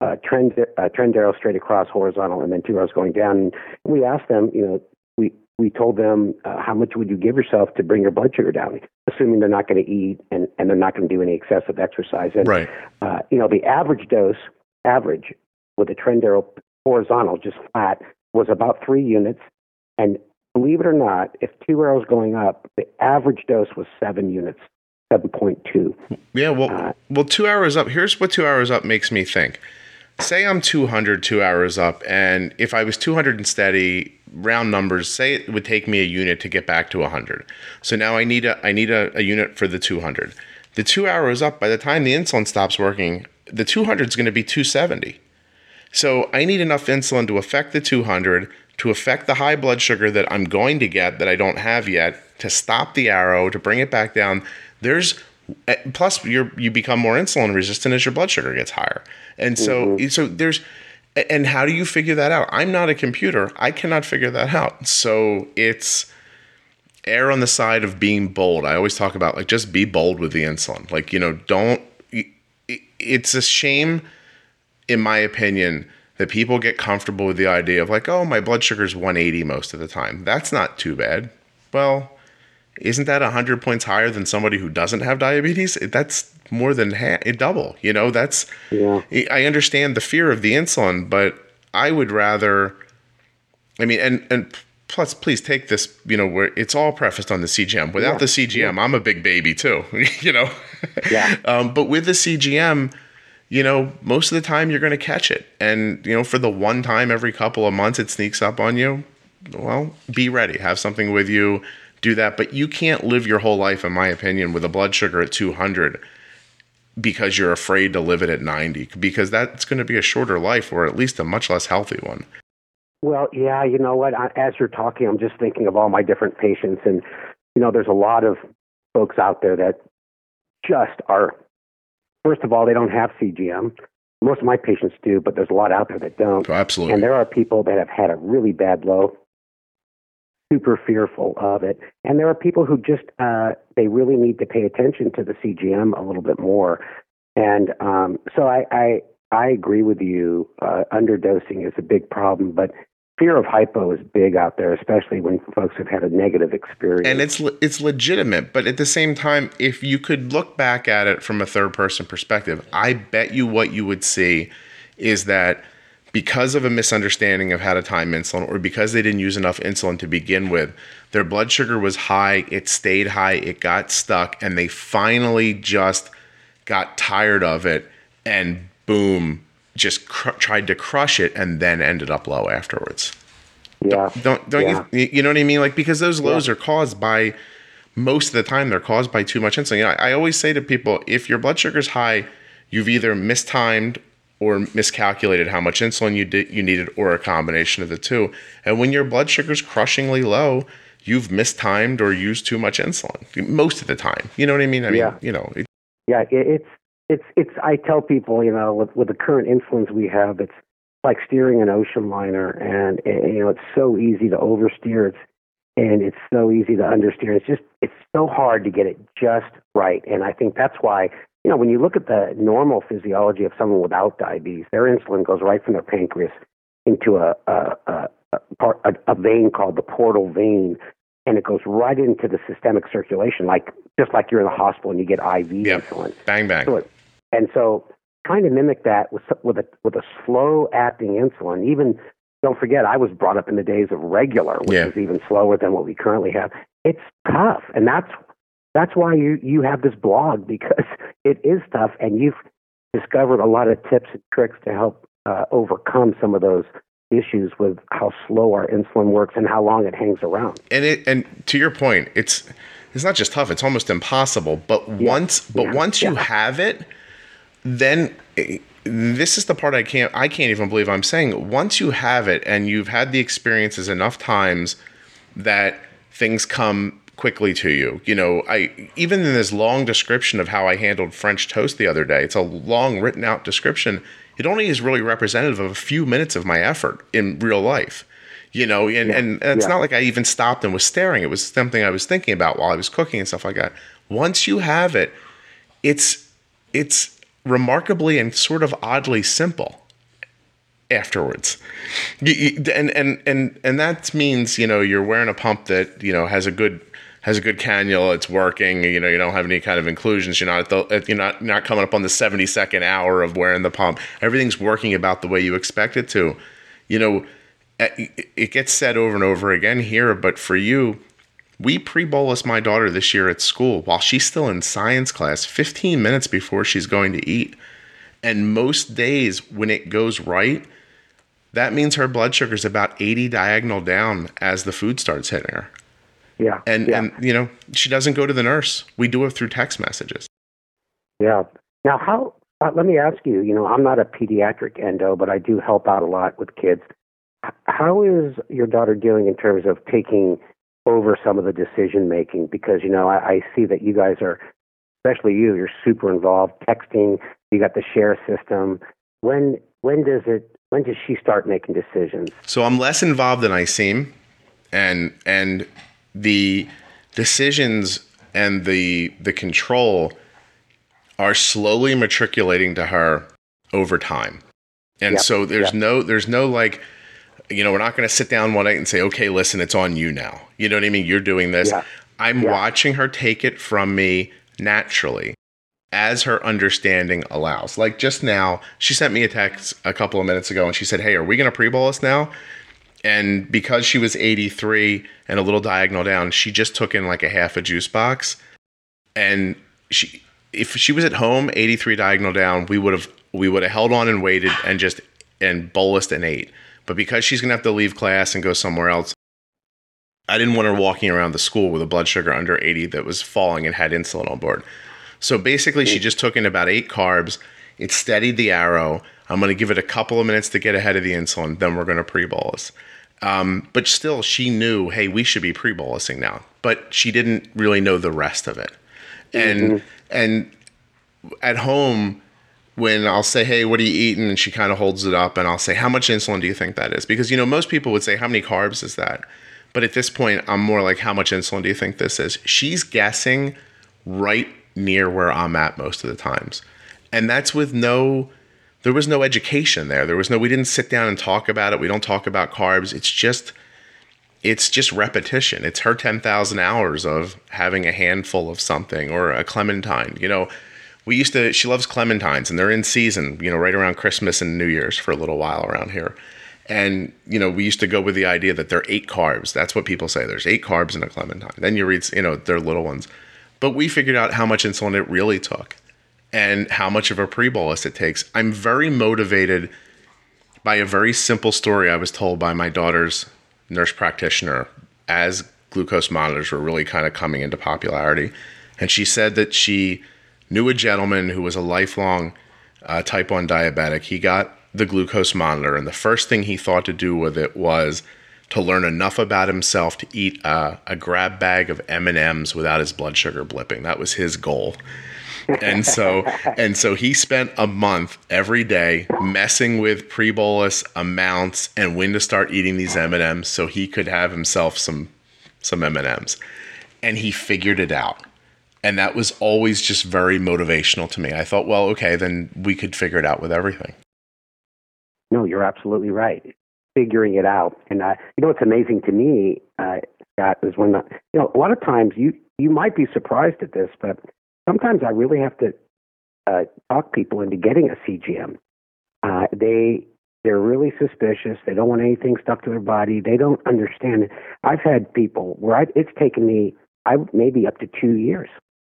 S2: uh, trend uh, trend arrow straight across horizontal, and then two arrows going down. And we asked them, you know, we we told them uh, how much would you give yourself to bring your blood sugar down, assuming they're not going to eat and, and they're not going to do any excessive exercise. And
S1: right.
S2: uh, you know, the average dose, average with a trend arrow horizontal, just flat, was about three units. And believe it or not, if two arrows going up, the average dose was seven units. 7.2.
S1: Yeah, well, uh, well, two hours up. Here's what two hours up makes me think. Say I'm 200, two hours up, and if I was 200 and steady, round numbers, say it would take me a unit to get back to 100. So now I need a I need a, a unit for the 200. The two hours up, by the time the insulin stops working, the 200 is going to be 270. So I need enough insulin to affect the 200, to affect the high blood sugar that I'm going to get that I don't have yet, to stop the arrow, to bring it back down there's eh, plus you you become more insulin resistant as your blood sugar gets higher. And so mm-hmm. so there's and how do you figure that out? I'm not a computer. I cannot figure that out. So it's err on the side of being bold. I always talk about like just be bold with the insulin. Like, you know, don't it's a shame in my opinion that people get comfortable with the idea of like, oh, my blood sugar is 180 most of the time. That's not too bad. Well, isn't that 100 points higher than somebody who doesn't have diabetes? That's more than half, double. You know, that's, yeah. I understand the fear of the insulin, but I would rather, I mean, and, and plus, please take this, you know, where it's all prefaced on the CGM. Without yeah. the CGM, yeah. I'm a big baby too, you know?
S2: Yeah.
S1: um, but with the CGM, you know, most of the time you're going to catch it. And, you know, for the one time every couple of months it sneaks up on you, well, be ready. Have something with you do that. But you can't live your whole life, in my opinion, with a blood sugar at 200 because you're afraid to live it at 90 because that's going to be a shorter life or at least a much less healthy one.
S2: Well, yeah, you know what? As you're talking, I'm just thinking of all my different patients, and you know, there's a lot of folks out there that just are. First of all, they don't have CGM. Most of my patients do, but there's a lot out there that don't.
S1: Oh, absolutely.
S2: And there are people that have had a really bad low super fearful of it. And there are people who just uh, they really need to pay attention to the CGM a little bit more. And um, so I, I I agree with you. Uh, underdosing is a big problem, but fear of hypo is big out there, especially when folks have had a negative experience.
S1: And it's it's legitimate, but at the same time, if you could look back at it from a third person perspective, I bet you what you would see is that because of a misunderstanding of how to time insulin or because they didn't use enough insulin to begin with, their blood sugar was high, it stayed high, it got stuck, and they finally just got tired of it and boom, just cr- tried to crush it and then ended up low afterwards.
S2: Yeah.
S1: Don't don't yeah. you you know what I mean? Like because those lows yeah. are caused by most of the time they're caused by too much insulin. You know, I, I always say to people, if your blood sugar's high, you've either mistimed or miscalculated how much insulin you did you needed or a combination of the two. And when your blood sugar's crushingly low, you've mistimed or used too much insulin most of the time. You know what I mean? I mean,
S2: yeah.
S1: you know.
S2: It, yeah, it's it's it's. I tell people, you know, with with the current insulins we have, it's like steering an ocean liner, and, and you know, it's so easy to oversteer. It's and it's so easy to understeer. It's just it's so hard to get it just right, and I think that's why you know when you look at the normal physiology of someone without diabetes, their insulin goes right from their pancreas into a a, a, a, part, a, a vein called the portal vein, and it goes right into the systemic circulation, like just like you're in the hospital and you get IV
S1: Yep.
S2: insulin.
S1: Bang bang.
S2: So it, and so trying to mimic that with with a with a slow acting insulin, even don't forget I was brought up in the days of regular, which
S1: Yeah.
S2: is even slower than what we currently have. It's tough, and that's that's why you you have this blog because it is tough, and you've discovered a lot of tips and tricks to help uh, overcome some of those issues with how slow our insulin works and how long it hangs around.
S1: and it and to your point, it's it's not just tough; it's almost impossible. But once, but
S2: Yeah.
S1: once you
S2: Yeah.
S1: have it, then eh, this is the part I can't I can't even believe I'm saying. Once you have it and you've had the experiences enough times that things come quickly to you. You know, I even in this long description of how I handled French toast the other day, it's a long written out description. It only is really representative of a few minutes of my effort in real life. You know, and, and, and it's
S2: yeah.
S1: not like I even stopped and was staring. It was something I was thinking about while I was cooking and stuff like that. Once you have it, it's it's remarkably and sort of oddly simple afterwards. You, you, and and and and that means you know you're wearing a pump that you know has a good has a good cannula. It's working. You know you don't have any kind of inclusions. You're not the, you're not not coming up on the 70 second hour of wearing the pump. Everything's working about the way you expect it to. You know, it gets said over and over again here, but for you, we pre-bolus my daughter this year at school while she's still in science class 15 minutes before she's going to eat. And most days when it goes right, that means her blood sugar is about 80 diagonal down as the food starts hitting her.
S2: Yeah,
S1: And
S2: yeah.
S1: and you know, she doesn't go to the nurse. We do it through text messages.
S2: Yeah. Now, how? Uh, let me ask you. You know, I'm not a pediatric endo, but I do help out a lot with kids. How is your daughter doing in terms of taking over some of the decision making? Because you know, I, I see that you guys are, especially you, you're super involved. Texting. You got the share system. When when does it? When does she start making decisions?
S1: So I'm less involved than I seem, and and the decisions and the the control are slowly matriculating to her over time. And
S2: Yep,
S1: so there's
S2: yep.
S1: no there's no like you know, we're not going to sit down one night and say, "Okay, listen, it's on you now." You know what I mean? You're doing this.
S2: Yeah,
S1: I'm
S2: yeah.
S1: watching her take it from me naturally as her understanding allows. Like just now, she sent me a text a couple of minutes ago and she said, Hey, are we going to pre bolus now? And because she was 83 and a little diagonal down, she just took in like a half a juice box. And she, if she was at home, 83 diagonal down, we would have we would have held on and waited and just and bolused and ate. But because she's gonna have to leave class and go somewhere else, I didn't want her walking around the school with a blood sugar under 80 that was falling and had insulin on board. So basically, she just took in about eight carbs. It steadied the arrow. I'm going to give it a couple of minutes to get ahead of the insulin. Then we're going to pre bolus. Um, but still, she knew, hey, we should be pre bolusing now. But she didn't really know the rest of it. And and at home, when I'll say, hey, what are you eating? And she kind of holds it up, and I'll say, how much insulin do you think that is? Because you know, most people would say, how many carbs is that? But at this point, I'm more like, how much insulin do you think this is? She's guessing right near where I'm at most of the times. And that's with no there was no education there. There was no we didn't sit down and talk about it. We don't talk about carbs. It's just it's just repetition. It's her 10,000 hours of having a handful of something or a clementine. You know, we used to she loves clementines and they're in season, you know, right around Christmas and New Year's for a little while around here. And you know, we used to go with the idea that there are eight carbs. That's what people say. There's eight carbs in a clementine. Then you read, you know, they're little ones. But we figured out how much insulin it really took and how much of a pre-bolus it takes. I'm very motivated by a very simple story I was told by my daughter's nurse practitioner as glucose monitors were really kind of coming into popularity. And she said that she knew a gentleman who was a lifelong uh, type 1 diabetic. He got the glucose monitor, and the first thing he thought to do with it was to learn enough about himself to eat a, a grab bag of M&Ms without his blood sugar blipping. That was his goal. And so and so he spent a month every day messing with pre-bolus amounts and when to start eating these M&Ms so he could have himself some some M&Ms. And he figured it out. And that was always just very motivational to me. I thought, well, okay, then we could figure it out with everything.
S2: No, you're absolutely right. Figuring it out, and uh, you know what's amazing to me, uh, Scott, is when the, you know a lot of times you you might be surprised at this, but sometimes I really have to uh, talk people into getting a CGM. Uh, they they're really suspicious. They don't want anything stuck to their body. They don't understand it. I've had people where I, it's taken me I maybe up to two years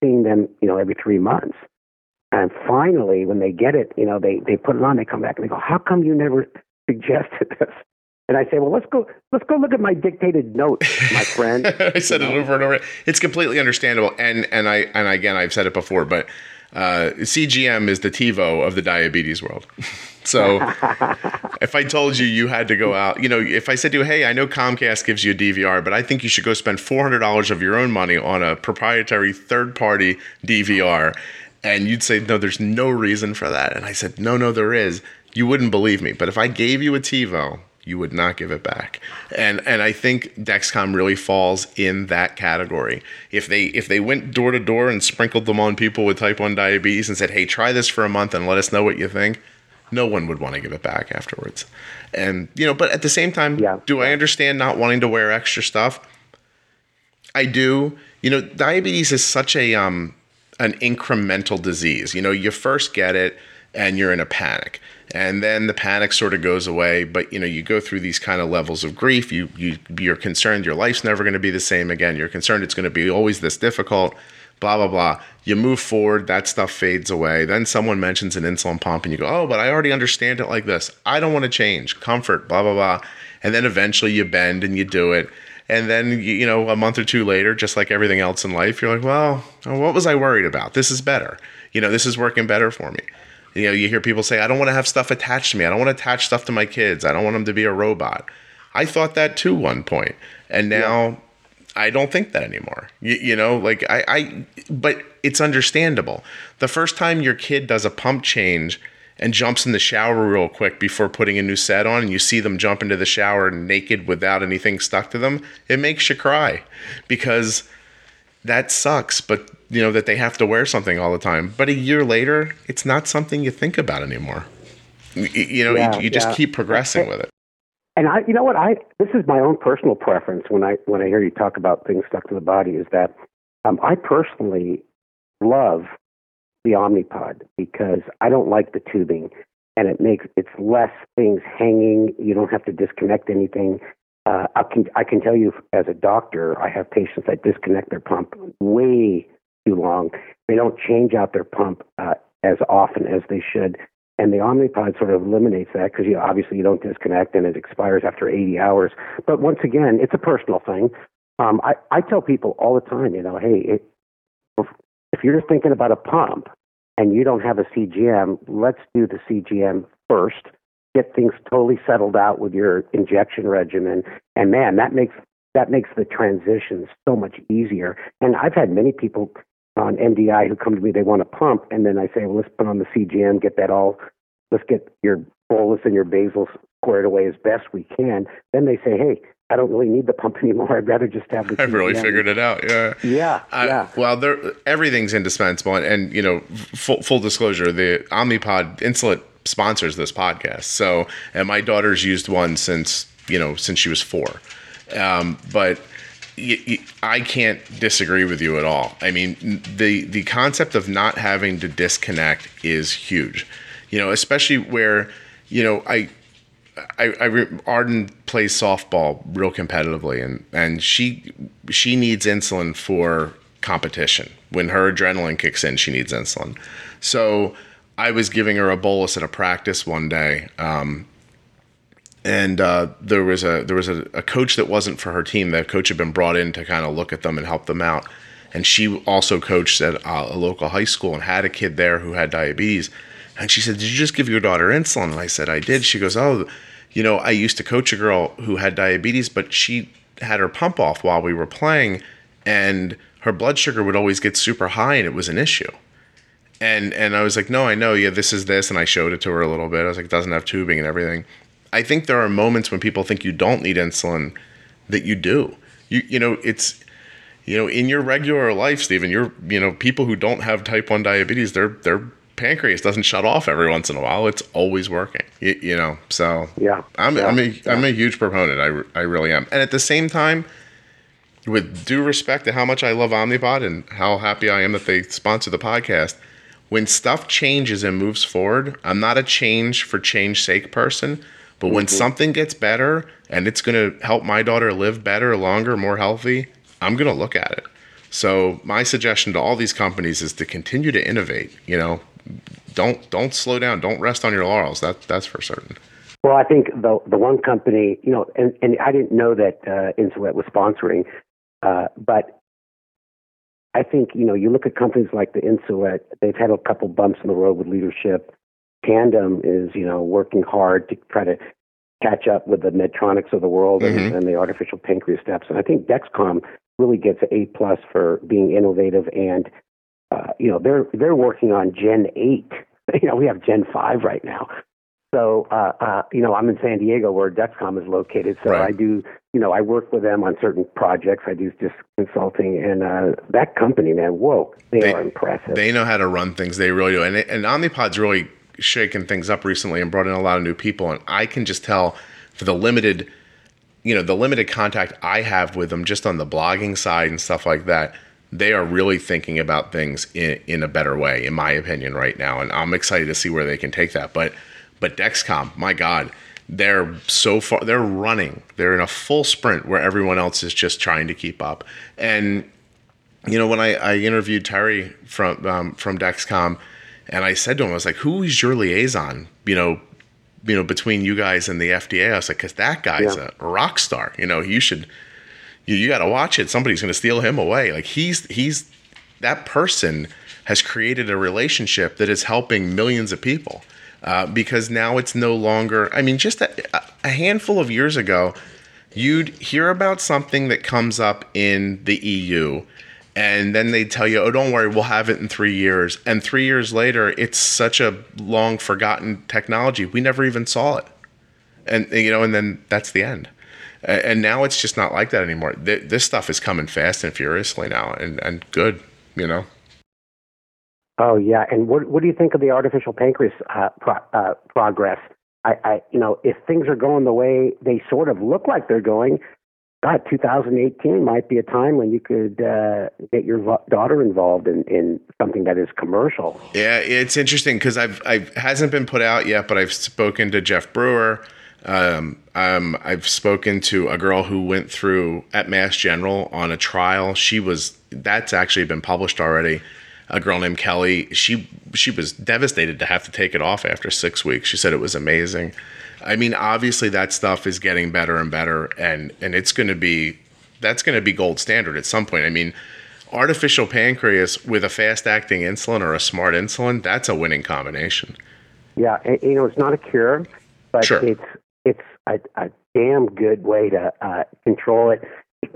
S2: seeing them, you know, every three months. And finally, when they get it, you know, they they put it on. They come back and they go, "How come you never suggested this?" And I say, "Well, let's go. Let's go look at my dictated notes, my friend."
S1: I said you know? it over and over. It's completely understandable, and and I and again, I've said it before, but uh, CGM is the TiVo of the diabetes world. so if I told you you had to go out, you know, if I said to you, hey, I know Comcast gives you a DVR, but I think you should go spend $400 of your own money on a proprietary third party DVR. And you'd say, no, there's no reason for that. And I said, no, no, there is. You wouldn't believe me. But if I gave you a TiVo you would not give it back. And and I think Dexcom really falls in that category. If they if they went door to door and sprinkled them on people with type 1 diabetes and said, "Hey, try this for a month and let us know what you think." No one would want to give it back afterwards. And you know, but at the same time, yeah. do I understand not wanting to wear extra stuff? I do. You know, diabetes is such a um an incremental disease. You know, you first get it and you're in a panic. And then the panic sort of goes away but you know you go through these kind of levels of grief. You, you you're concerned your life's never going to be the same again. You're concerned it's going to be always this difficult blah blah blah. You move forward that stuff fades away. Then someone mentions an insulin pump and you go oh but i already understand it like this. I don't want to change. Comfort blah blah blah. And then eventually you bend and you do it. And then you know a month or two later just like everything else in life you're like well what was i worried about? This is better. You know this is working better for me you know, you hear people say, I don't want to have stuff attached to me. I don't want to attach stuff to my kids. I don't want them to be a robot. I thought that too one point, and now yeah. I don't think that anymore. You, you, know, like I, I, but it's understandable. The first time your kid does a pump change and jumps in the shower real quick before putting a new set on, and you see them jump into the shower naked without anything stuck to them, it makes you cry because that sucks. But you know that they have to wear something all the time. But a year later, it's not something you think about anymore. You, you know, yeah, you, you, just yeah. keep progressing with it.
S2: And I, you know what, I this is my own personal preference when I when I hear you talk about things stuck to the body is that um, I personally love the Omnipod because I don't like the tubing and it makes it's less things hanging. You don't have to disconnect anything. Uh, I can I can tell you as a doctor, I have patients that disconnect their pump way too long. They don't change out their pump uh, as often as they should. And the Omnipod sort of eliminates that because you obviously you don't disconnect and it expires after 80 hours. But once again, it's a personal thing. Um, I, I tell people all the time, you know, hey, it, if you're thinking about a pump and you don't have a CGM, let's do the CGM first. Get things totally settled out with your injection regimen, and man, that makes that makes the transition so much easier. And I've had many people on MDI who come to me, they want a pump, and then I say, well, let's put on the CGM, get that all, let's get your bolus and your basal squared away as best we can. Then they say, hey, I don't really need the pump anymore. I'd rather just have the.
S1: I've really figured it out. Yeah.
S2: Yeah. I, yeah.
S1: Well, there, everything's indispensable, and, and, you know, full, full disclosure, the Omnipod Insulet sponsors this podcast. So, and my daughter's used one since you know since she was four, um, but I can't disagree with you at all. I mean, the the concept of not having to disconnect is huge. You know, especially where you know I. I, I Arden plays softball real competitively, and, and she she needs insulin for competition. When her adrenaline kicks in, she needs insulin. So I was giving her a bolus at a practice one day, um, and uh, there was a there was a, a, coach that wasn't for her team. That coach had been brought in to kind of look at them and help them out. And she also coached at uh, a local high school and had a kid there who had diabetes. And she said, "Did you just give your daughter insulin?" And I said, "I did." She goes, "Oh, you know, I used to coach a girl who had diabetes, but she had her pump off while we were playing, and her blood sugar would always get super high, and it was an issue." And and I was like, no, I know, yeah, this is this, and I showed it to her a little bit. I was like, it doesn't have tubing and everything. I think there are moments when people think you don't need insulin that you do. You you know, it's you know, in your regular life, Steven, you're you know, people who don't have type one diabetes, their their pancreas doesn't shut off every once in a while. It's always working. You, you know, so
S2: yeah,
S1: I'm
S2: yeah,
S1: I'm a
S2: yeah.
S1: am a huge proponent. I I really am. And at the same time, with due respect to how much I love Omnipod and how happy I am that they sponsor the podcast, when stuff changes and moves forward, I'm not a change for change sake person. But when
S2: Mm-hmm.
S1: something gets better and it's going to help my daughter live better, longer, more healthy, I'm going to look at it. So my suggestion to all these companies is to continue to innovate. You know, don't don't slow down. Don't rest on your laurels. That that's for certain.
S2: Well, I think the the one company, you know, and, and I didn't know that uh, Insulet was sponsoring, uh, but I think you know you look at companies like the Insulet, they've had a couple bumps in the road with leadership. Tandem is you know working hard to try to catch up with the Medtronics of the world and,
S1: Mhm.
S2: and the artificial pancreas steps. And I think Dexcom really gets an A plus for being innovative and uh, you know they're they're working on Gen eight. You know we have Gen five right now. So, uh, uh, you know, I'm in San Diego where Dexcom is located. So
S1: Right.
S2: I do, you know, I work with them on certain projects. I do just consulting, and uh, that company, man, whoa, they,
S1: They-
S2: are impressive.
S1: They know how to run things. They really do. And and Omnipod's really shaken things up recently and brought in a lot of new people. And I can just tell for the limited, you know, the limited contact I have with them, just on the blogging side and stuff like that. They are really thinking about things in, in a better way, in my opinion, right now, and I'm excited to see where they can take that. But, but Dexcom, my God, they're so far. They're running. They're in a full sprint where everyone else is just trying to keep up. And you know, when I, I interviewed Terry from um, from Dexcom, and I said to him, I was like, "Who is your liaison?" You know, you know, between you guys and the FDA. I was like, "Cause that guy's
S2: Yeah.
S1: a rock star. You know, you should, you, you got to watch it. Somebody's going to steal him away. Like he's he's that person has created a relationship that is helping millions of people. Uh, because now it's no longer. I mean, just a, a handful of years ago, you'd hear about something that comes up in the EU, and then they tell you, "Oh, don't worry, we'll have it in three years." And three years later, it's such a long forgotten technology, we never even saw it. And you know, and then that's the end. And now it's just not like that anymore. This stuff is coming fast and furiously now, and and good. You know.
S2: oh yeah, and what what do you think of the artificial pancreas uh, pro- uh, progress? I, I, you know, if things are going the way they sort of look like they're going, God, 2018 might be a time when you could uh, get your vo- daughter involved in, in something that is commercial.
S1: Yeah, it's interesting because I've I've hasn't been put out yet, but I've spoken to Jeff Brewer. Um, um, I've spoken to a girl who went through at Mass General on a trial. She was that's actually been published already. A girl named Kelly. She she was devastated to have to take it off after six weeks. She said it was amazing. I mean, obviously that stuff is getting better and better, and and it's going to be that's going to be gold standard at some point. I mean, artificial pancreas with a fast acting insulin or a smart insulin, that's a winning combination.
S2: Yeah, and, you know, it's not a cure, but
S1: Sure.
S2: it's it's a, a damn good way to uh, control it,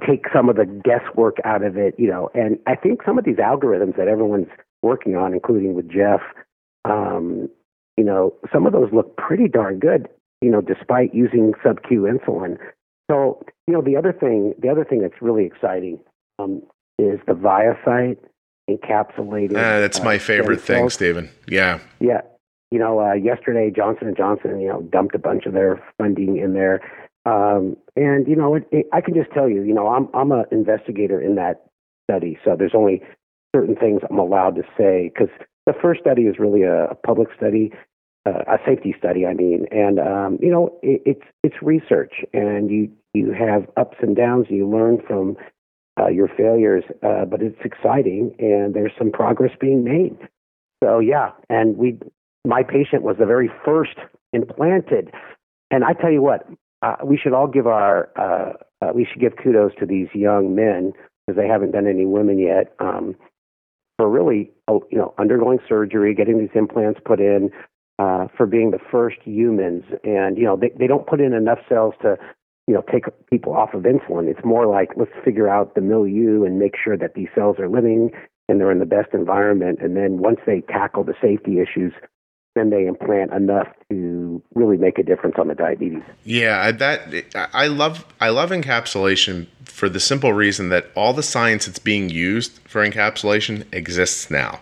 S2: take some of the guesswork out of it, you know. And I think some of these algorithms that everyone's working on, including with Jeff, um, you know, some of those look pretty darn good, you know, despite using sub-Q insulin. So, you know, the other thing, the other thing that's really exciting um, is the ViaCyte encapsulated.
S1: Uh, that's
S2: uh,
S1: my favorite thing,
S2: cells.
S1: Steven. Yeah.
S2: Yeah. You know, uh, yesterday Johnson and Johnson, you know, dumped a bunch of their funding in there, um, and you know, it, it, I can just tell you, you know, I'm I'm an investigator in that study, so there's only certain things I'm allowed to say because the first study is really a, a public study, a safety study, I mean, and um, you know, it, it's it's research, and you you have ups and downs, you learn from uh, your failures, uh, but it's exciting, and there's some progress being made. So yeah, and we, my patient was the very first implanted, and I tell you what, uh, we should all give our, uh, uh, we should give kudos to these young men because they haven't done any women yet um, for really, oh, you know, undergoing surgery, getting these implants put in, uh, for being the first humans, and you know, they they don't put in enough cells to. You know, take people off of insulin. It's more like let's figure out the milieu and make sure that these cells are living and they're in the best environment. And then once they tackle the safety issues, then they implant enough to really make a difference on the diabetes.
S1: Yeah, that I love. I love encapsulation for the simple reason that all the science that's being used for encapsulation exists now.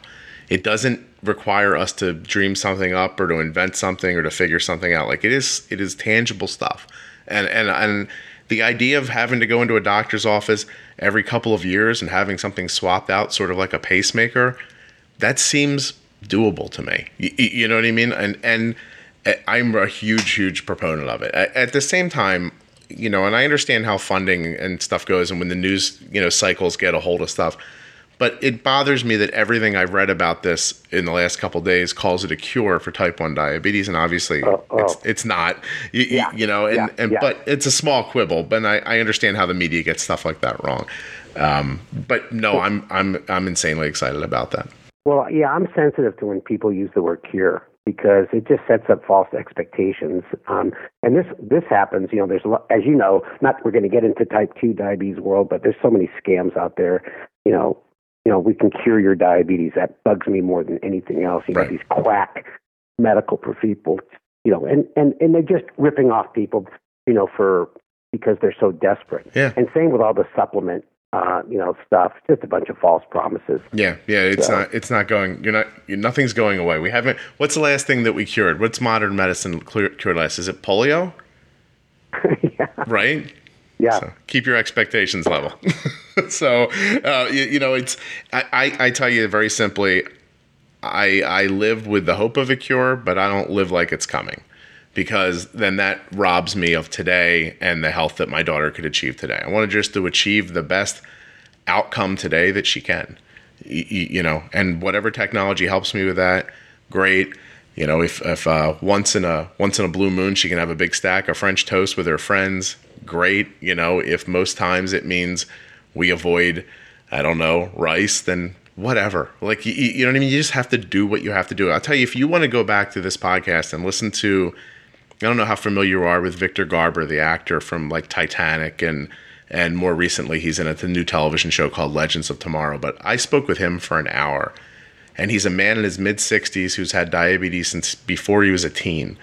S1: It doesn't require us to dream something up or to invent something or to figure something out. Like it is, it is tangible stuff. And and and the idea of having to go into a doctor's office every couple of years and having something swapped out, sort of like a pacemaker, that seems doable to me. You, you know what I mean? And and eh, I'm a huge, huge proponent of it. At the same time, you know, and I understand how funding and stuff goes, and when the news, you know, cycles get a hold of stuff. But it bothers me that everything I've read about this in the last couple days calls it a cure for type one diabetes, and obviously oh, oh. It's, it's not. You, yeah. you know, and, yeah. and yeah. but it's a small quibble. But I, I understand how the media gets stuff like that wrong. Um, but no, I'm I'm I'm insanely excited about that.
S2: Well, yeah, I'm sensitive to when people use the word cure because it just sets up false expectations. Um, and this this happens, you know. There's as you know, not we're going to get into type two diabetes world, but there's so many scams out there. You know, you know, we can cure your diabetes. That bugs me more than anything else. You right. know, these quack medical people, you know, and and and they're just ripping off people, you know, for because they're so desperate.
S1: Yeah.
S2: And same with all the supplement uh, you know, stuff. Just a bunch of false promises.
S1: Yeah, yeah. It's so. not. It's not going. You're not. You're, nothing's going away. We haven't. What's the last thing that we cured? What's modern medicine cured last? Is it polio?
S2: yeah.
S1: Right.
S2: Yeah. So
S1: keep your expectations level. so uh, you, you, know, it's. I, I, I tell you very simply. I I live with the hope of a cure, but I don't live like it's coming because then that robs me of today and the health that my daughter could achieve today. I want to just to achieve the best outcome today that she can. You, you know, and whatever technology helps me with that, great. You know, if if uh, once in a once in a blue moon she can have a big stack of French toast with her friends, great. You know, if most times it means we avoid, I don't know, rice, then whatever. Like you, you know what I mean. You just have to do what you have to do. I'll tell you, if you want to go back to this podcast and listen to I don't know how familiar you are with Victor Garber, the actor from like Titanic and and more recently he's in a, new television show called Legends of Tomorrow. But I spoke with him for an hour, and he's a man in his mid 60s who's had diabetes since before he was a teen.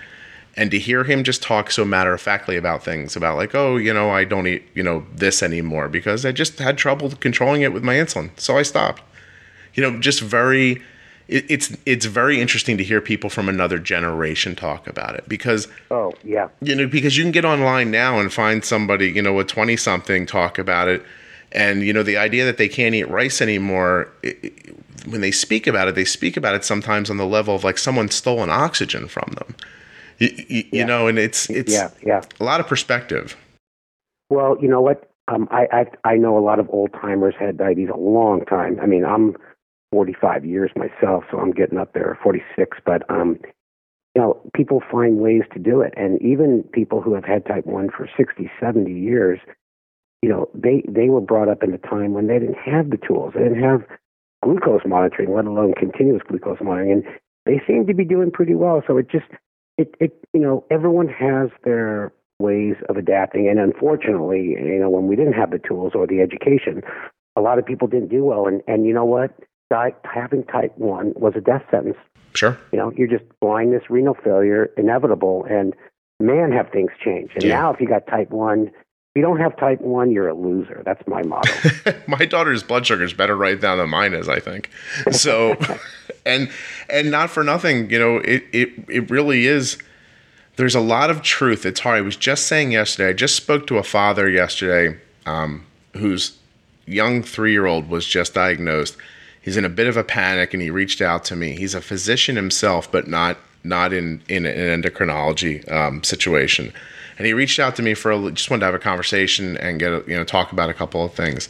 S1: And to hear him just talk so matter of factly about things, about like, oh, you know, I don't eat, you know, this anymore because I just had trouble controlling it with my insulin, so I stopped. You know, just very it, it's it's very interesting to hear people from another generation talk about it because
S2: oh yeah
S1: you know because you can get online now and find somebody you know a 20 something talk about it and you know the idea that they can't eat rice anymore it, it, when they speak about it they speak about it sometimes on the level of like someone stole an oxygen from them you, you, yeah. you know and it's it's
S2: yeah yeah
S1: a lot of perspective
S2: well you know what um, I, I I know a lot of old timers had diabetes a long time. I mean, I'm 45 years myself, so I'm getting up there, 46. But um, you know, people find ways to do it, and even people who have had type one for 60, 70 years, you know, they they were brought up in a time when they didn't have the tools, they didn't have glucose monitoring, let alone continuous glucose monitoring, and they seem to be doing pretty well. So it just it it you know everyone has their ways of adapting, and unfortunately, you know, when we didn't have the tools or the education, a lot of people didn't do well, and and you know what? having type 1 was a death sentence.
S1: Sure.
S2: You know, you're just blindness, renal failure, inevitable. And man, have things changed. And yeah. now, if you got type 1, if you don't have type 1, you're a loser. That's my motto.
S1: my daughter's blood sugar is better right now than mine is, I think. So, and and not for nothing, you know, it, it, it really is. There's a lot of truth. It's hard. I was just saying yesterday, I just spoke to a father yesterday um, whose young three year old was just diagnosed he's in a bit of a panic and he reached out to me. He's a physician himself, but not not in in an endocrinology um, situation. And he reached out to me for a, just wanted to have a conversation and get a, you know talk about a couple of things.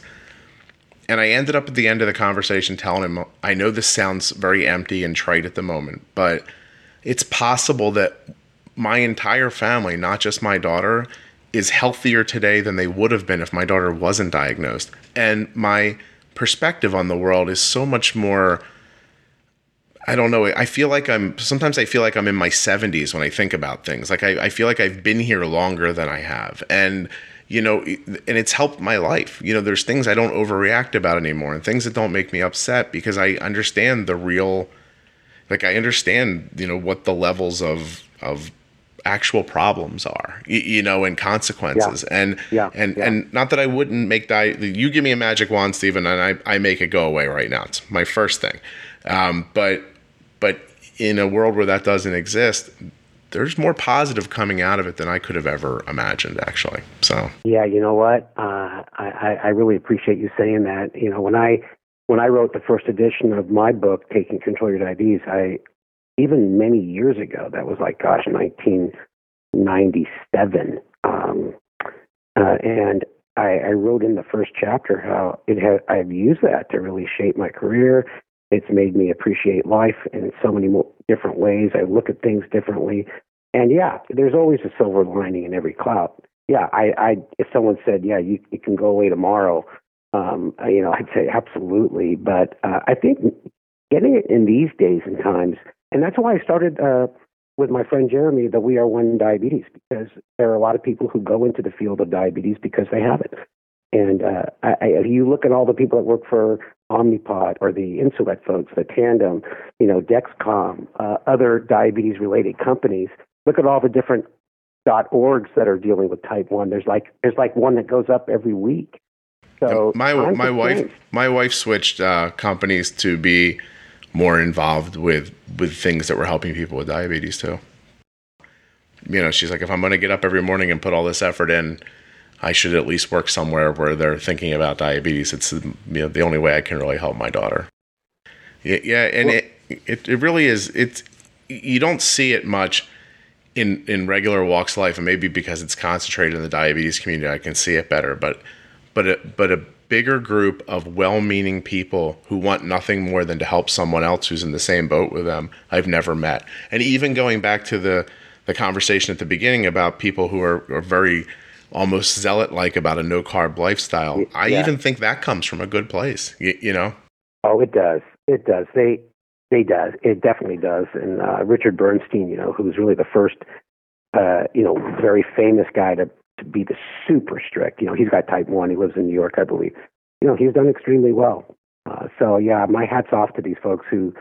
S1: And I ended up at the end of the conversation telling him, I know this sounds very empty and trite at the moment, but it's possible that my entire family, not just my daughter, is healthier today than they would have been if my daughter wasn't diagnosed. And my perspective on the world is so much more I don't know. I feel like I'm sometimes I feel like I'm in my 70s when I think about things. Like I, I feel like I've been here longer than I have. And you know, and it's helped my life. You know, there's things I don't overreact about anymore and things that don't make me upset because I understand the real, like, I understand, you know, what the levels of, of, actual problems are you, know and consequences
S2: Yeah.
S1: and
S2: Yeah,
S1: and
S2: yeah.
S1: and not that i wouldn't make diet you give me a magic wand Steven, and i i make it go away right now it's my first thing um but but in a world where that doesn't exist there's more positive coming out of it than i could have ever imagined actually so
S2: Yeah, you know what? Uh, I, I really appreciate you saying that. You know, when I when I wrote the first edition of my book, Taking Control of Your Diabetes, I even many years ago, that was like, gosh, 1997, um, uh, and I, I wrote in the first chapter how it had I've used that to really shape my career. It's made me appreciate life in so many more different ways. I look at things differently, and yeah, there's always a silver lining in every cloud yeah, I, I if someone said, yeah, you, you can go away tomorrow, um, you know, I'd say absolutely. But uh, I think getting it in these days and times, and that's why I started uh, with my friend Jeremy, the We Are One Diabetes, because there are a lot of people who go into the field of diabetes because they have it. And uh, I, I, if you look at all the people that work for Omnipod or the Insulet folks, the Tandem, you know, Dexcom, uh, other diabetes-related companies, look at all the different dot orgs that are dealing with type one. There's like there's like one that goes up every week. So
S1: my
S2: times
S1: my wife my wife switched uh, companies to be more involved with with things that were helping people with diabetes too. You know, she's like, if I'm going to get up every morning and put all this effort in, I should at least work somewhere where they're thinking about diabetes. It's you know the only way I can really help my daughter. Yeah, yeah and
S2: Well-
S1: it, it it really is. It's you don't see it much in in regular walks of life, and maybe because it's concentrated in the diabetes community, I can see it better. But but a, but a bigger group of well-meaning people who want nothing more than to help someone else who's in the same boat with them, I've never met. And even going back to the the conversation at the beginning about people who are, are very almost zealot like about a no carb lifestyle, I
S2: Yeah.
S1: even think that comes from a good place. You, you know.
S2: Oh, it does. It does. They they does. It definitely does. And uh, Richard Bernstein, you know, who was really the first, uh, you know, very famous guy to to be the super strict. You know, he's got type one. He lives in New York, I believe. You know, he's done extremely well. Uh, so yeah, my hats off to these folks who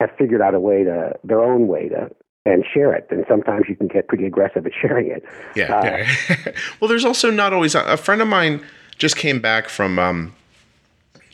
S2: have figured out a way to their own way to and share it. And sometimes you can get pretty aggressive at sharing it.
S1: Yeah.
S2: Uh,
S1: yeah. well, there's also not always a friend of mine just came back from. Um,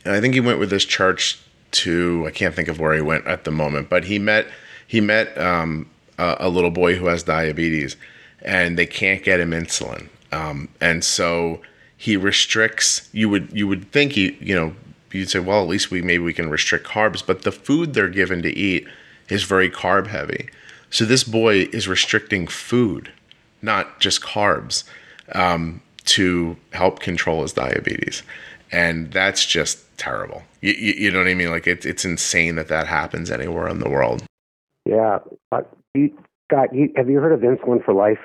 S1: I think he went with this church to. I can't think of where he went at the moment, but he met he met um, a, a little boy who has diabetes, and they can't get him insulin, um, and so he restricts. You would you would think he you know you'd say well at least we maybe we can restrict carbs, but the food they're given to eat is very carb heavy. So this boy is restricting food, not just carbs, um, to help control his diabetes, and that's just terrible. You, you, you know what I mean? Like it's it's insane that that happens anywhere in the world.
S2: Yeah. Uh, you, Scott, you, have you heard of Insulin for Life?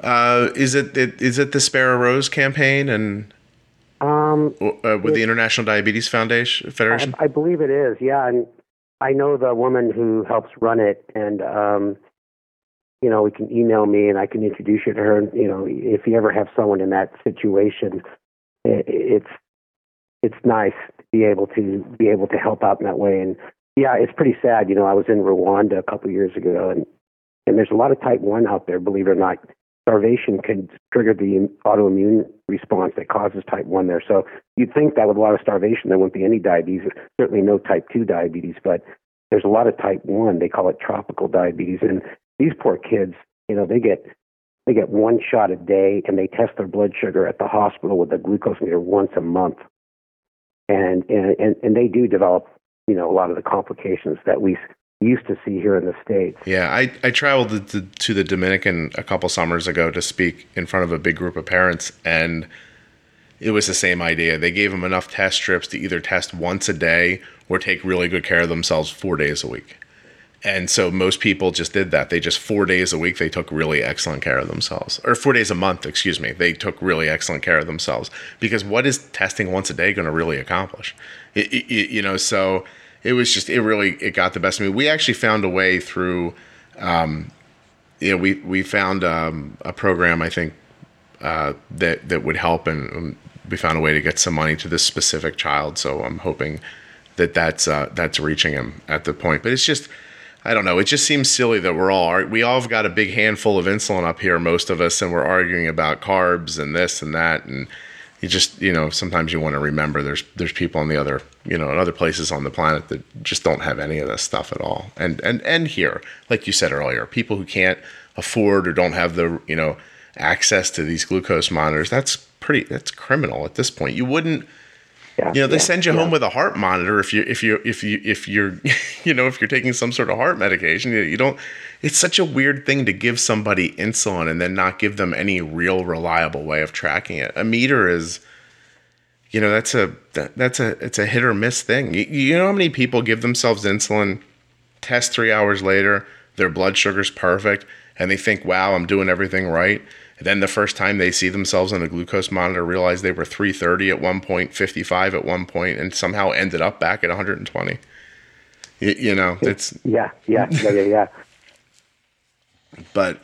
S1: Uh, is it, it is it the Spare a Rose campaign and
S2: Um,
S1: uh, with the International Diabetes Foundation Federation?
S2: I, I believe it is, yeah. And I know the woman who helps run it, and um, you know, we can email me, and I can introduce you to her. And, you know, if you ever have someone in that situation, it, it's it's nice to be able to be able to help out in that way. And yeah, it's pretty sad. You know, I was in Rwanda a couple years ago, and and there's a lot of type one out there. Believe it or not, starvation can trigger the autoimmune response that causes type 1 there. So you'd think that with a lot of starvation, there wouldn't be any diabetes, certainly no type 2 diabetes, but there's a lot of type 1. They call it tropical diabetes. And these poor kids, you know, they get they get one shot a day and they test their blood sugar at the hospital with a glucose meter once a month. And and and, and they do develop, you know, a lot of the complications that we used to see here in the states.
S1: Yeah, I, I traveled to, to, to the Dominican a couple summers ago to speak in front of a big group of parents, and it was the same idea. They gave them enough test strips to either test once a day or take really good care of themselves four days a week. And so most people just did that. They just four days a week, they took really excellent care of themselves. Or four days a month, excuse me. They took really excellent care of themselves. Because what is testing once a day going to really accomplish? It, it, you know, so it was just, it really, it got the best of me. We actually found a way through, um, you know, we, we found um, a program, I think, uh, that that would help, and um, we found a way to get some money to this specific child. So I'm hoping that that's uh, that's reaching him at the point. But it's just. I don't know. It just seems silly that we're all we all have got a big handful of insulin up here, most of us, and we're arguing about carbs and this and that, and you just you know sometimes you want to remember there's there's people on the other you know in other places on the planet that just don't have any of this stuff at all and and and here like you said earlier people who can't afford or don't have the you know access to these glucose monitors that's pretty that's criminal at this point you wouldn't yeah, you know they yeah, send you yeah. home with a heart monitor if you if you if you if you're you know if you're taking some sort of heart medication you, you don't it's such a weird thing to give somebody insulin and then not give them any real reliable way of tracking it. A meter is you know that's a that, that's a it's a hit or miss thing. You, you know how many people give themselves insulin, test 3 hours later, their blood sugar's perfect and they think, "Wow, I'm doing everything right." And then the first time they see themselves on a glucose monitor, realize they were 330 at one point, 55 at one point, and somehow ended up back at 120. You, you know, it's
S2: yeah, yeah, yeah, yeah, yeah.
S1: But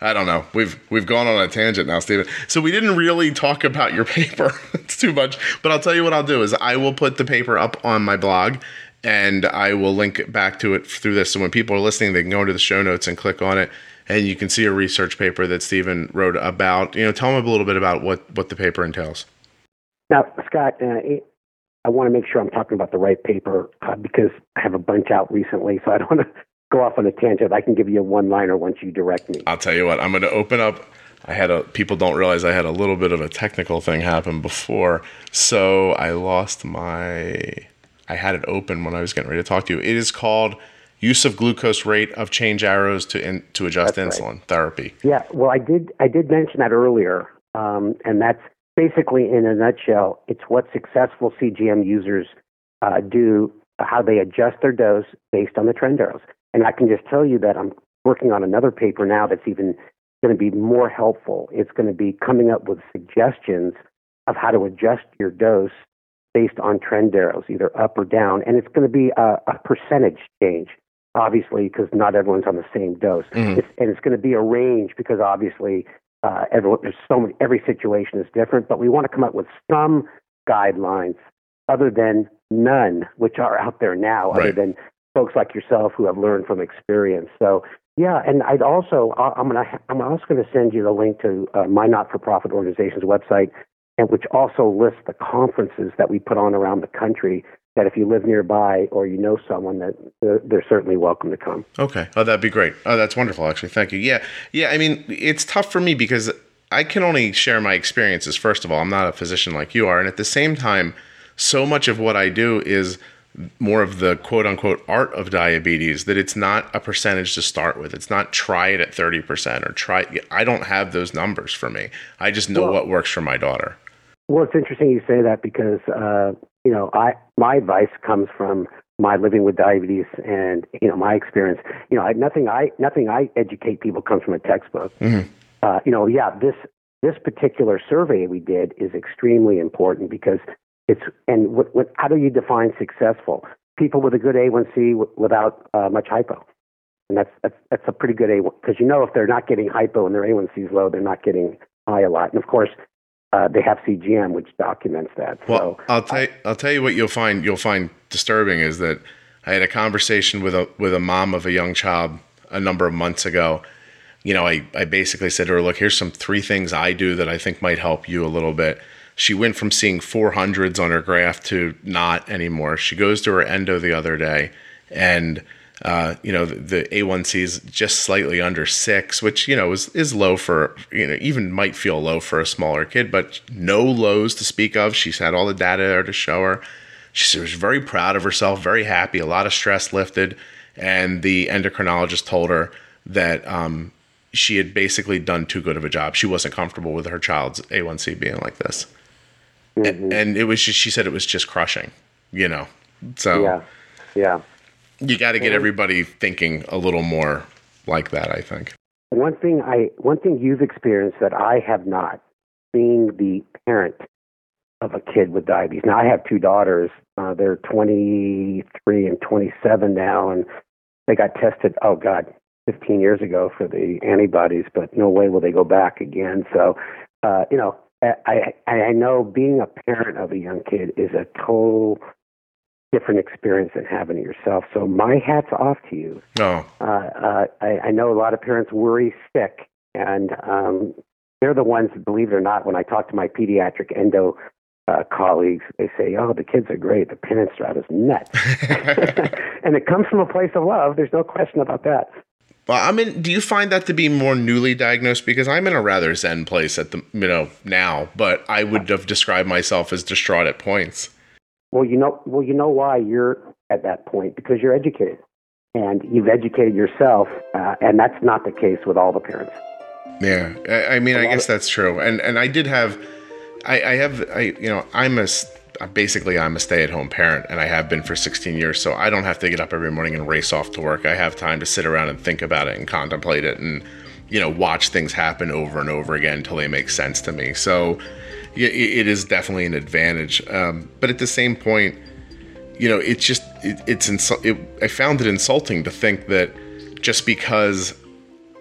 S1: I don't know. We've we've gone on a tangent now, Steven. So we didn't really talk about your paper. it's too much. But I'll tell you what I'll do is I will put the paper up on my blog and I will link back to it through this. So when people are listening, they can go into the show notes and click on it and you can see a research paper that Steven wrote about. You know, tell them a little bit about what what the paper entails.
S2: Now, Scott, uh, I want to make sure I'm talking about the right paper uh, because I have a bunch out recently, so I don't want to go off on a tangent. I can give you a one liner once you direct me.
S1: I'll tell you what, I'm going to open up. I had a people don't realize I had a little bit of a technical thing happen before, so I lost my. I had it open when I was getting ready to talk to you. It is called use of glucose rate of change arrows to in, to adjust that's insulin right. therapy.
S2: Yeah, well, I did I did mention that earlier, um, and that's basically in a nutshell. It's what successful CGM users uh, do, how they adjust their dose based on the trend arrows. And I can just tell you that I'm working on another paper now that's even going to be more helpful. It's going to be coming up with suggestions of how to adjust your dose based on trend arrows, either up or down. And it's going to be a, a percentage change, obviously, because not everyone's on the same dose. Mm-hmm. It's, and it's going to be a range because obviously uh, everyone, there's so many, every situation is different, but we want to come up with some guidelines other than none, which are out there now, right. other than folks like yourself who have learned from experience. So yeah, and I'd also I'm gonna I'm also going to send you the link to uh, my not-for-profit organization's website, and which also lists the conferences that we put on around the country. That if you live nearby or you know someone, that they're, they're certainly welcome to come.
S1: Okay, oh that'd be great. Oh, that's wonderful. Actually, thank you. Yeah, yeah. I mean, it's tough for me because I can only share my experiences. First of all, I'm not a physician like you are, and at the same time, so much of what I do is more of the quote unquote art of diabetes that it's not a percentage to start with. It's not try it at 30% or try I don't have those numbers for me. I just know well, what works for my daughter.
S2: Well, it's interesting you say that because uh, you know, I my advice comes from my living with diabetes and you know my experience. You know, I, nothing I nothing I educate people comes from a textbook. Mm-hmm. Uh, you know, yeah, this this particular survey we did is extremely important because it's and what, what, how do you define successful? People with a good A1C w- without uh, much hypo, and that's that's, that's a pretty good A1 because you know if they're not getting hypo and their A1C is low, they're not getting high a lot. And of course, uh, they have CGM, which documents that.
S1: Well, so, I'll tell I'll tell you what you'll find you'll find disturbing is that I had a conversation with a with a mom of a young child a number of months ago. You know, I, I basically said to her, look, here's some three things I do that I think might help you a little bit she went from seeing 400s on her graph to not anymore. She goes to her endo the other day, and uh, you know the, the, A1C is just slightly under six, which you know is is low for you know even might feel low for a smaller kid, but no lows to speak of. She's had all the data there to show her. She was very proud of herself, very happy, a lot of stress lifted, and the endocrinologist told her that um, she had basically done too good of a job. She wasn't comfortable with her child's A1C being like this. Mm-hmm. And, it was just, she said it was just crushing, you know. So
S2: yeah, yeah.
S1: You got to get everybody thinking a little more like that. I think.
S2: One thing I, one thing you've experienced that I have not, being the parent of a kid with diabetes. Now I have two daughters. Uh, they're 23 and 27 now, and they got tested. Oh God, 15 years ago for the antibodies, but no way will they go back again. So uh, you know, I, I I know being a parent of a young kid is a total different experience than having it yourself. So my hat's off to you.
S1: Oh,
S2: Uh, uh, I, I know a lot of parents worry sick, and um, they're the ones, believe it or not, when I talk to my pediatric endo uh, colleagues, they say, "Oh, the kids are great. The parents drive us nuts," and it comes from a place of love. There's no question about that.
S1: Well, I mean, do you find that to be more newly diagnosed? Because I'm in a rather zen place at the you know now, but I would have described myself as distraught at points.
S2: Well, you know, well, you know why you're at that point because you're educated, and you've educated yourself, uh, and that's not the case with all the parents.
S1: Yeah, I, I mean, I guess
S2: of-
S1: that's true, and and I did have, I, I have, I you know, I'm a basically I'm a stay-at-home parent, and I have been for 16 years, so I don't have to get up every morning and race off to work. I have time to sit around and think about it and contemplate it, and you know, watch things happen over and over again until they make sense to me. So, it, is definitely an advantage, um, but at the same point, you know, it's just it, it's insul- it, I found it insulting to think that just because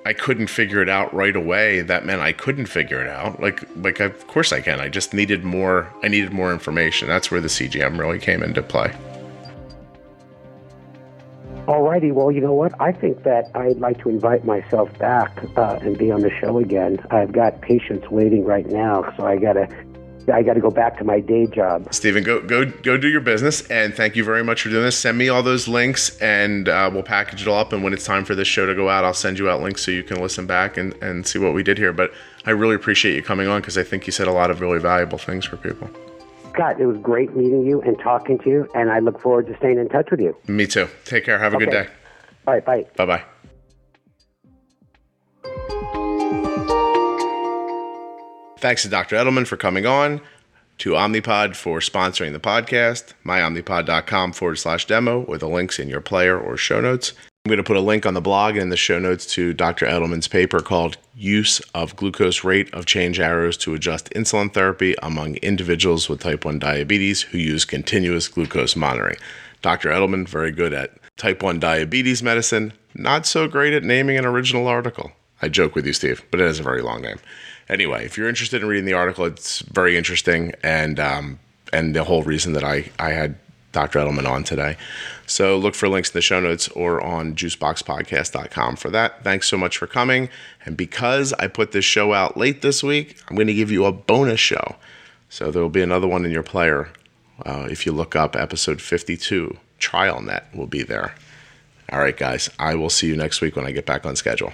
S1: I couldn't figure it out right away, that meant I couldn't figure it out. Like like of course I can. I just needed more I needed more information. That's where the CGM really came into play.
S2: Alrighty, well, you know what? I think that I'd like to invite myself back uh, and be on the show again. I've got patients waiting right now, so I gotta, I gotta go back to my day job.
S1: Steven, go go go do your business and thank you very much for doing this. Send me all those links and uh, we'll package it all up and when it's time for this show to go out, I'll send you out links so you can listen back and, and see what we did here. But I really appreciate you coming on because I think you said a lot of really valuable things for people.
S2: Scott, it was great meeting you and talking to you, and I look forward to staying in touch with you.
S1: Me too. Take care. Have a good day.
S2: All right, bye.
S1: Bye bye. Thanks to Dr. Edelman for coming on, to Omnipod for sponsoring the podcast, myomnipod.com forward slash demo, or the links in your player or show notes. I'm going to put a link on the blog and in the show notes to Dr. Edelman's paper called Use of Glucose Rate of Change Arrows to Adjust Insulin Therapy Among Individuals with Type 1 Diabetes Who Use Continuous Glucose Monitoring. Dr. Edelman, very good at type 1 diabetes medicine, not so great at naming an original article. I joke with you, Steve, but it has a very long name. Anyway, if you're interested in reading the article, it's very interesting, and um, and the whole reason that I I had Dr. Edelman on today. So look for links in the show notes or on juiceboxpodcast.com for that. Thanks so much for coming. And because I put this show out late this week, I'm going to give you a bonus show. So there will be another one in your player. Uh, if you look up episode 52, TrialNet will be there. All right, guys, I will see you next week when I get back on schedule.